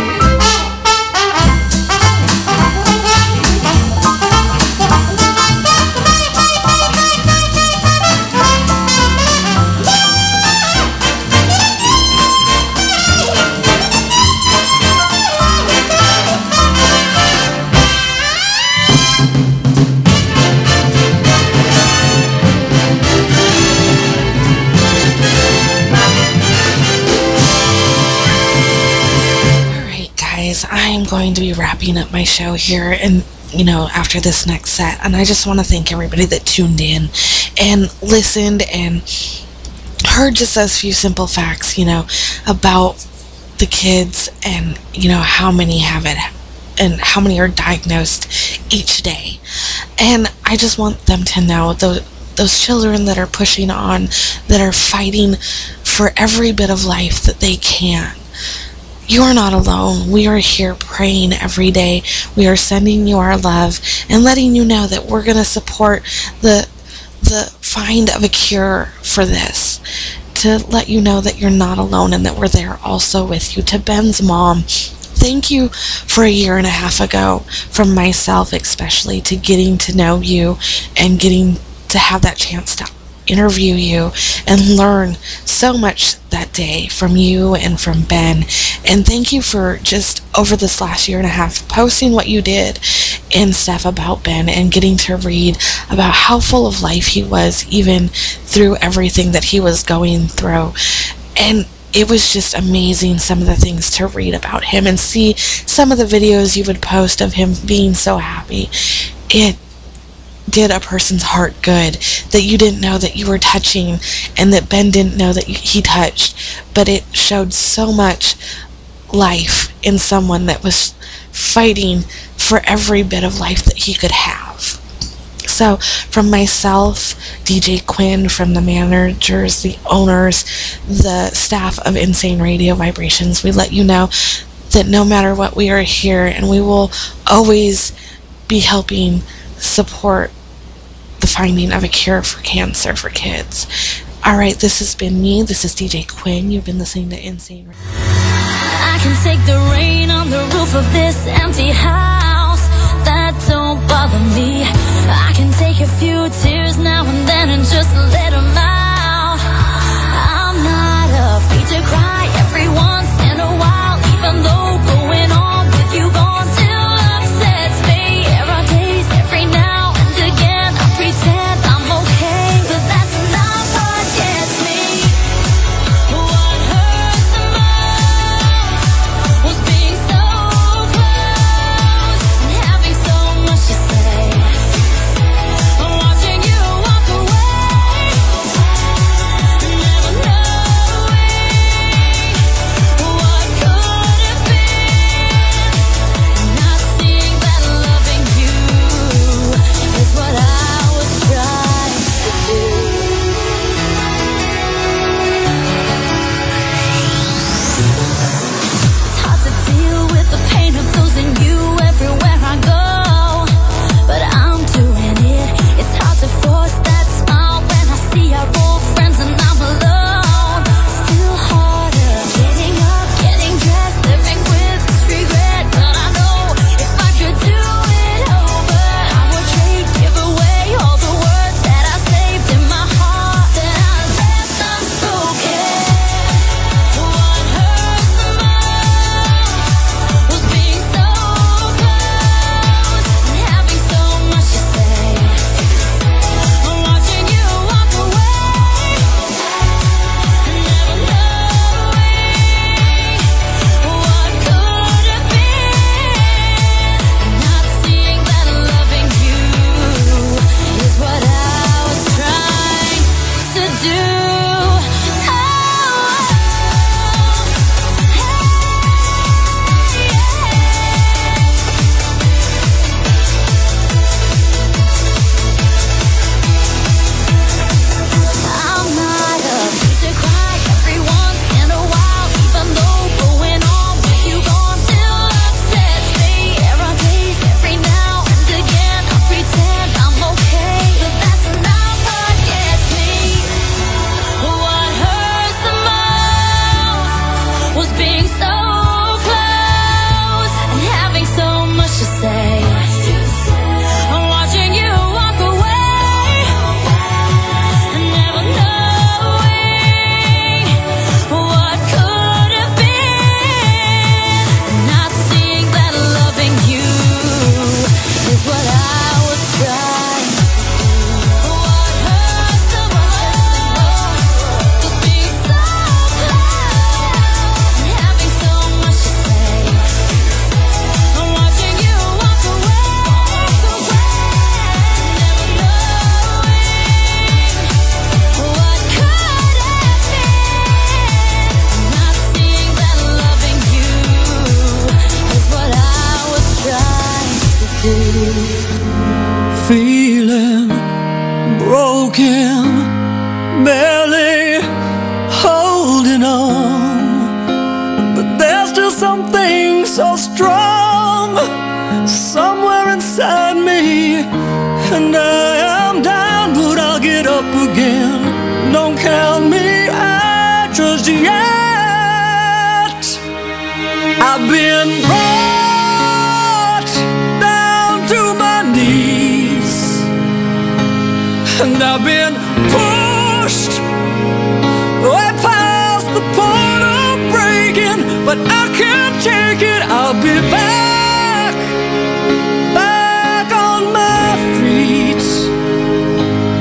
Going to be wrapping up my show here and you know, after this next set. And I just want to thank everybody that tuned in and listened and heard just those few simple facts, you know, about the kids and, you know, how many have it and how many are diagnosed each day. And I just want them to know those those children that are pushing on, that are fighting for every bit of life that they can. You are not alone. We are here praying every day. We are sending you our love and letting you know that we're going to support the the find of a cure for this. To let you know that you're not alone and that we're there also with you. To Ben's mom, thank you for a year and a half ago, from myself especially, to getting to know you and getting to have that chance to interview you and learn so much that day from you and from Ben. And thank you for just over this last year and a half posting what you did and stuff about Ben and getting to read about how full of life he was, even through everything that he was going through. And it was just amazing some of the things to read about him and see some of the videos you would post of him being so happy. It did a person's heart good that you didn't know that you were touching and that Ben didn't know that he touched, but it showed so much life in someone that was fighting for every bit of life that he could have. So, from myself, DJ Quinn, from the managers, the owners, the staff of Insane Radio Vibrations, we let you know that no matter what, we are here and we will always be helping support the finding of a cure for cancer for kids. All right, this has been me. This is DJ Quinn. You've been listening to Insane. I can take the rain on the roof of this empty house. That don't bother me. I can take a few tears now and then and just let 'em out.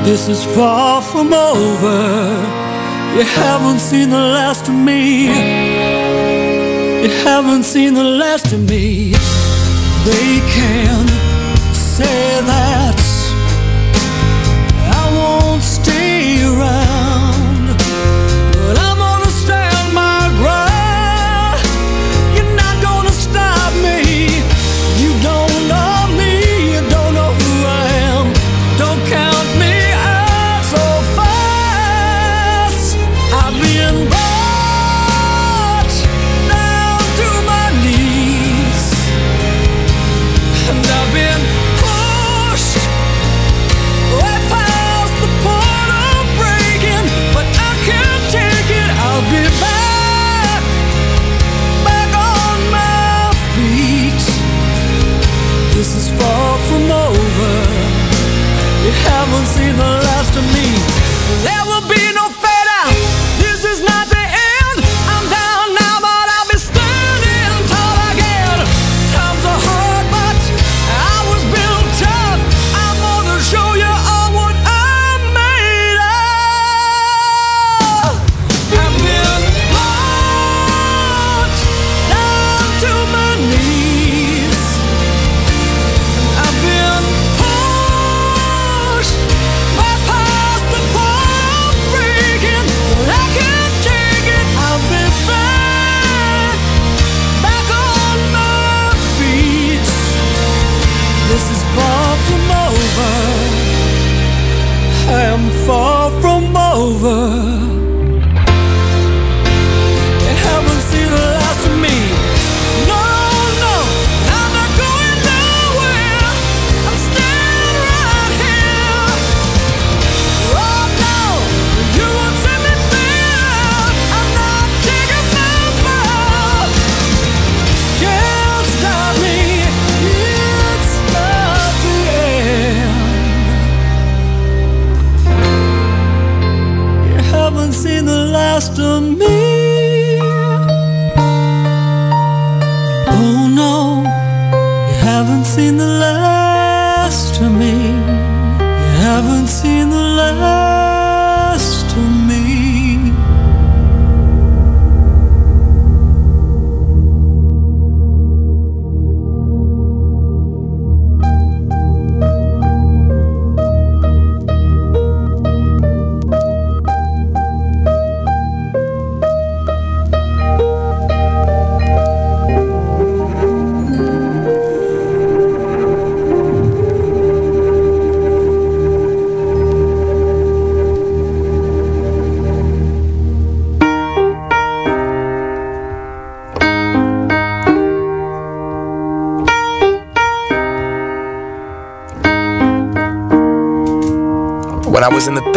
This is far from over. You haven't seen the last of me. You haven't seen the last of me. They can say that.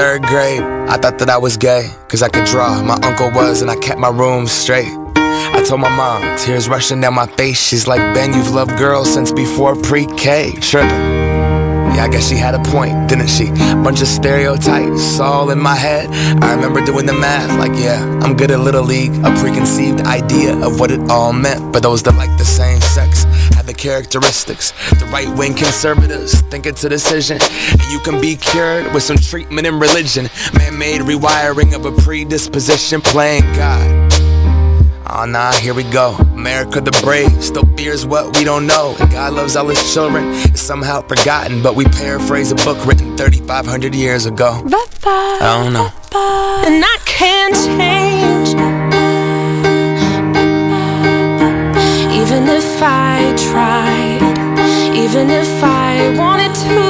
Third grade, I thought that I was gay, cause I could draw. My uncle was, and I kept my room straight. I told my mom, tears rushing down my face. She's like, Ben, you've loved girls since before pre K. Tripping, Yeah, I guess she had a point, didn't she? Bunch of stereotypes all in my head. I remember doing the math, like, yeah, I'm good at Little League. A preconceived idea of what it all meant. but those that like the same characteristics. The right wing conservatives think it's a decision. And you can be cured with some treatment and religion. Man made rewiring of a predisposition, playing God. Oh nah, here we go. America the brave still fears what we don't know. And God loves all his children. It's somehow forgotten, but we paraphrase a book written 3,500 years ago. I don't know. And I can't change. Even if I tried, even if I wanted to.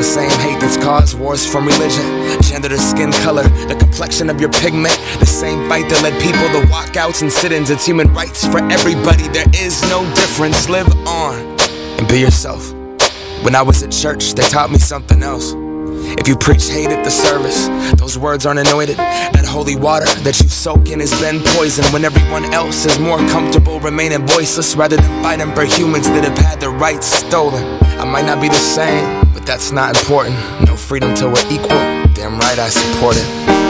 The same hate that's caused wars from religion, gender to skin color, the complexion of your pigment. The same fight that led people to walkouts and sit ins. It's human rights for everybody. There is no difference. Live on and be yourself. When I was at church, they taught me something else. If you preach hate at the service, those words aren't anointed. That holy water that you soak in has been poisoned when everyone else is more comfortable remaining voiceless rather than fighting for humans that have had their rights stolen. I might not be the same, but that's not important. No freedom till we're equal. Damn right I support it.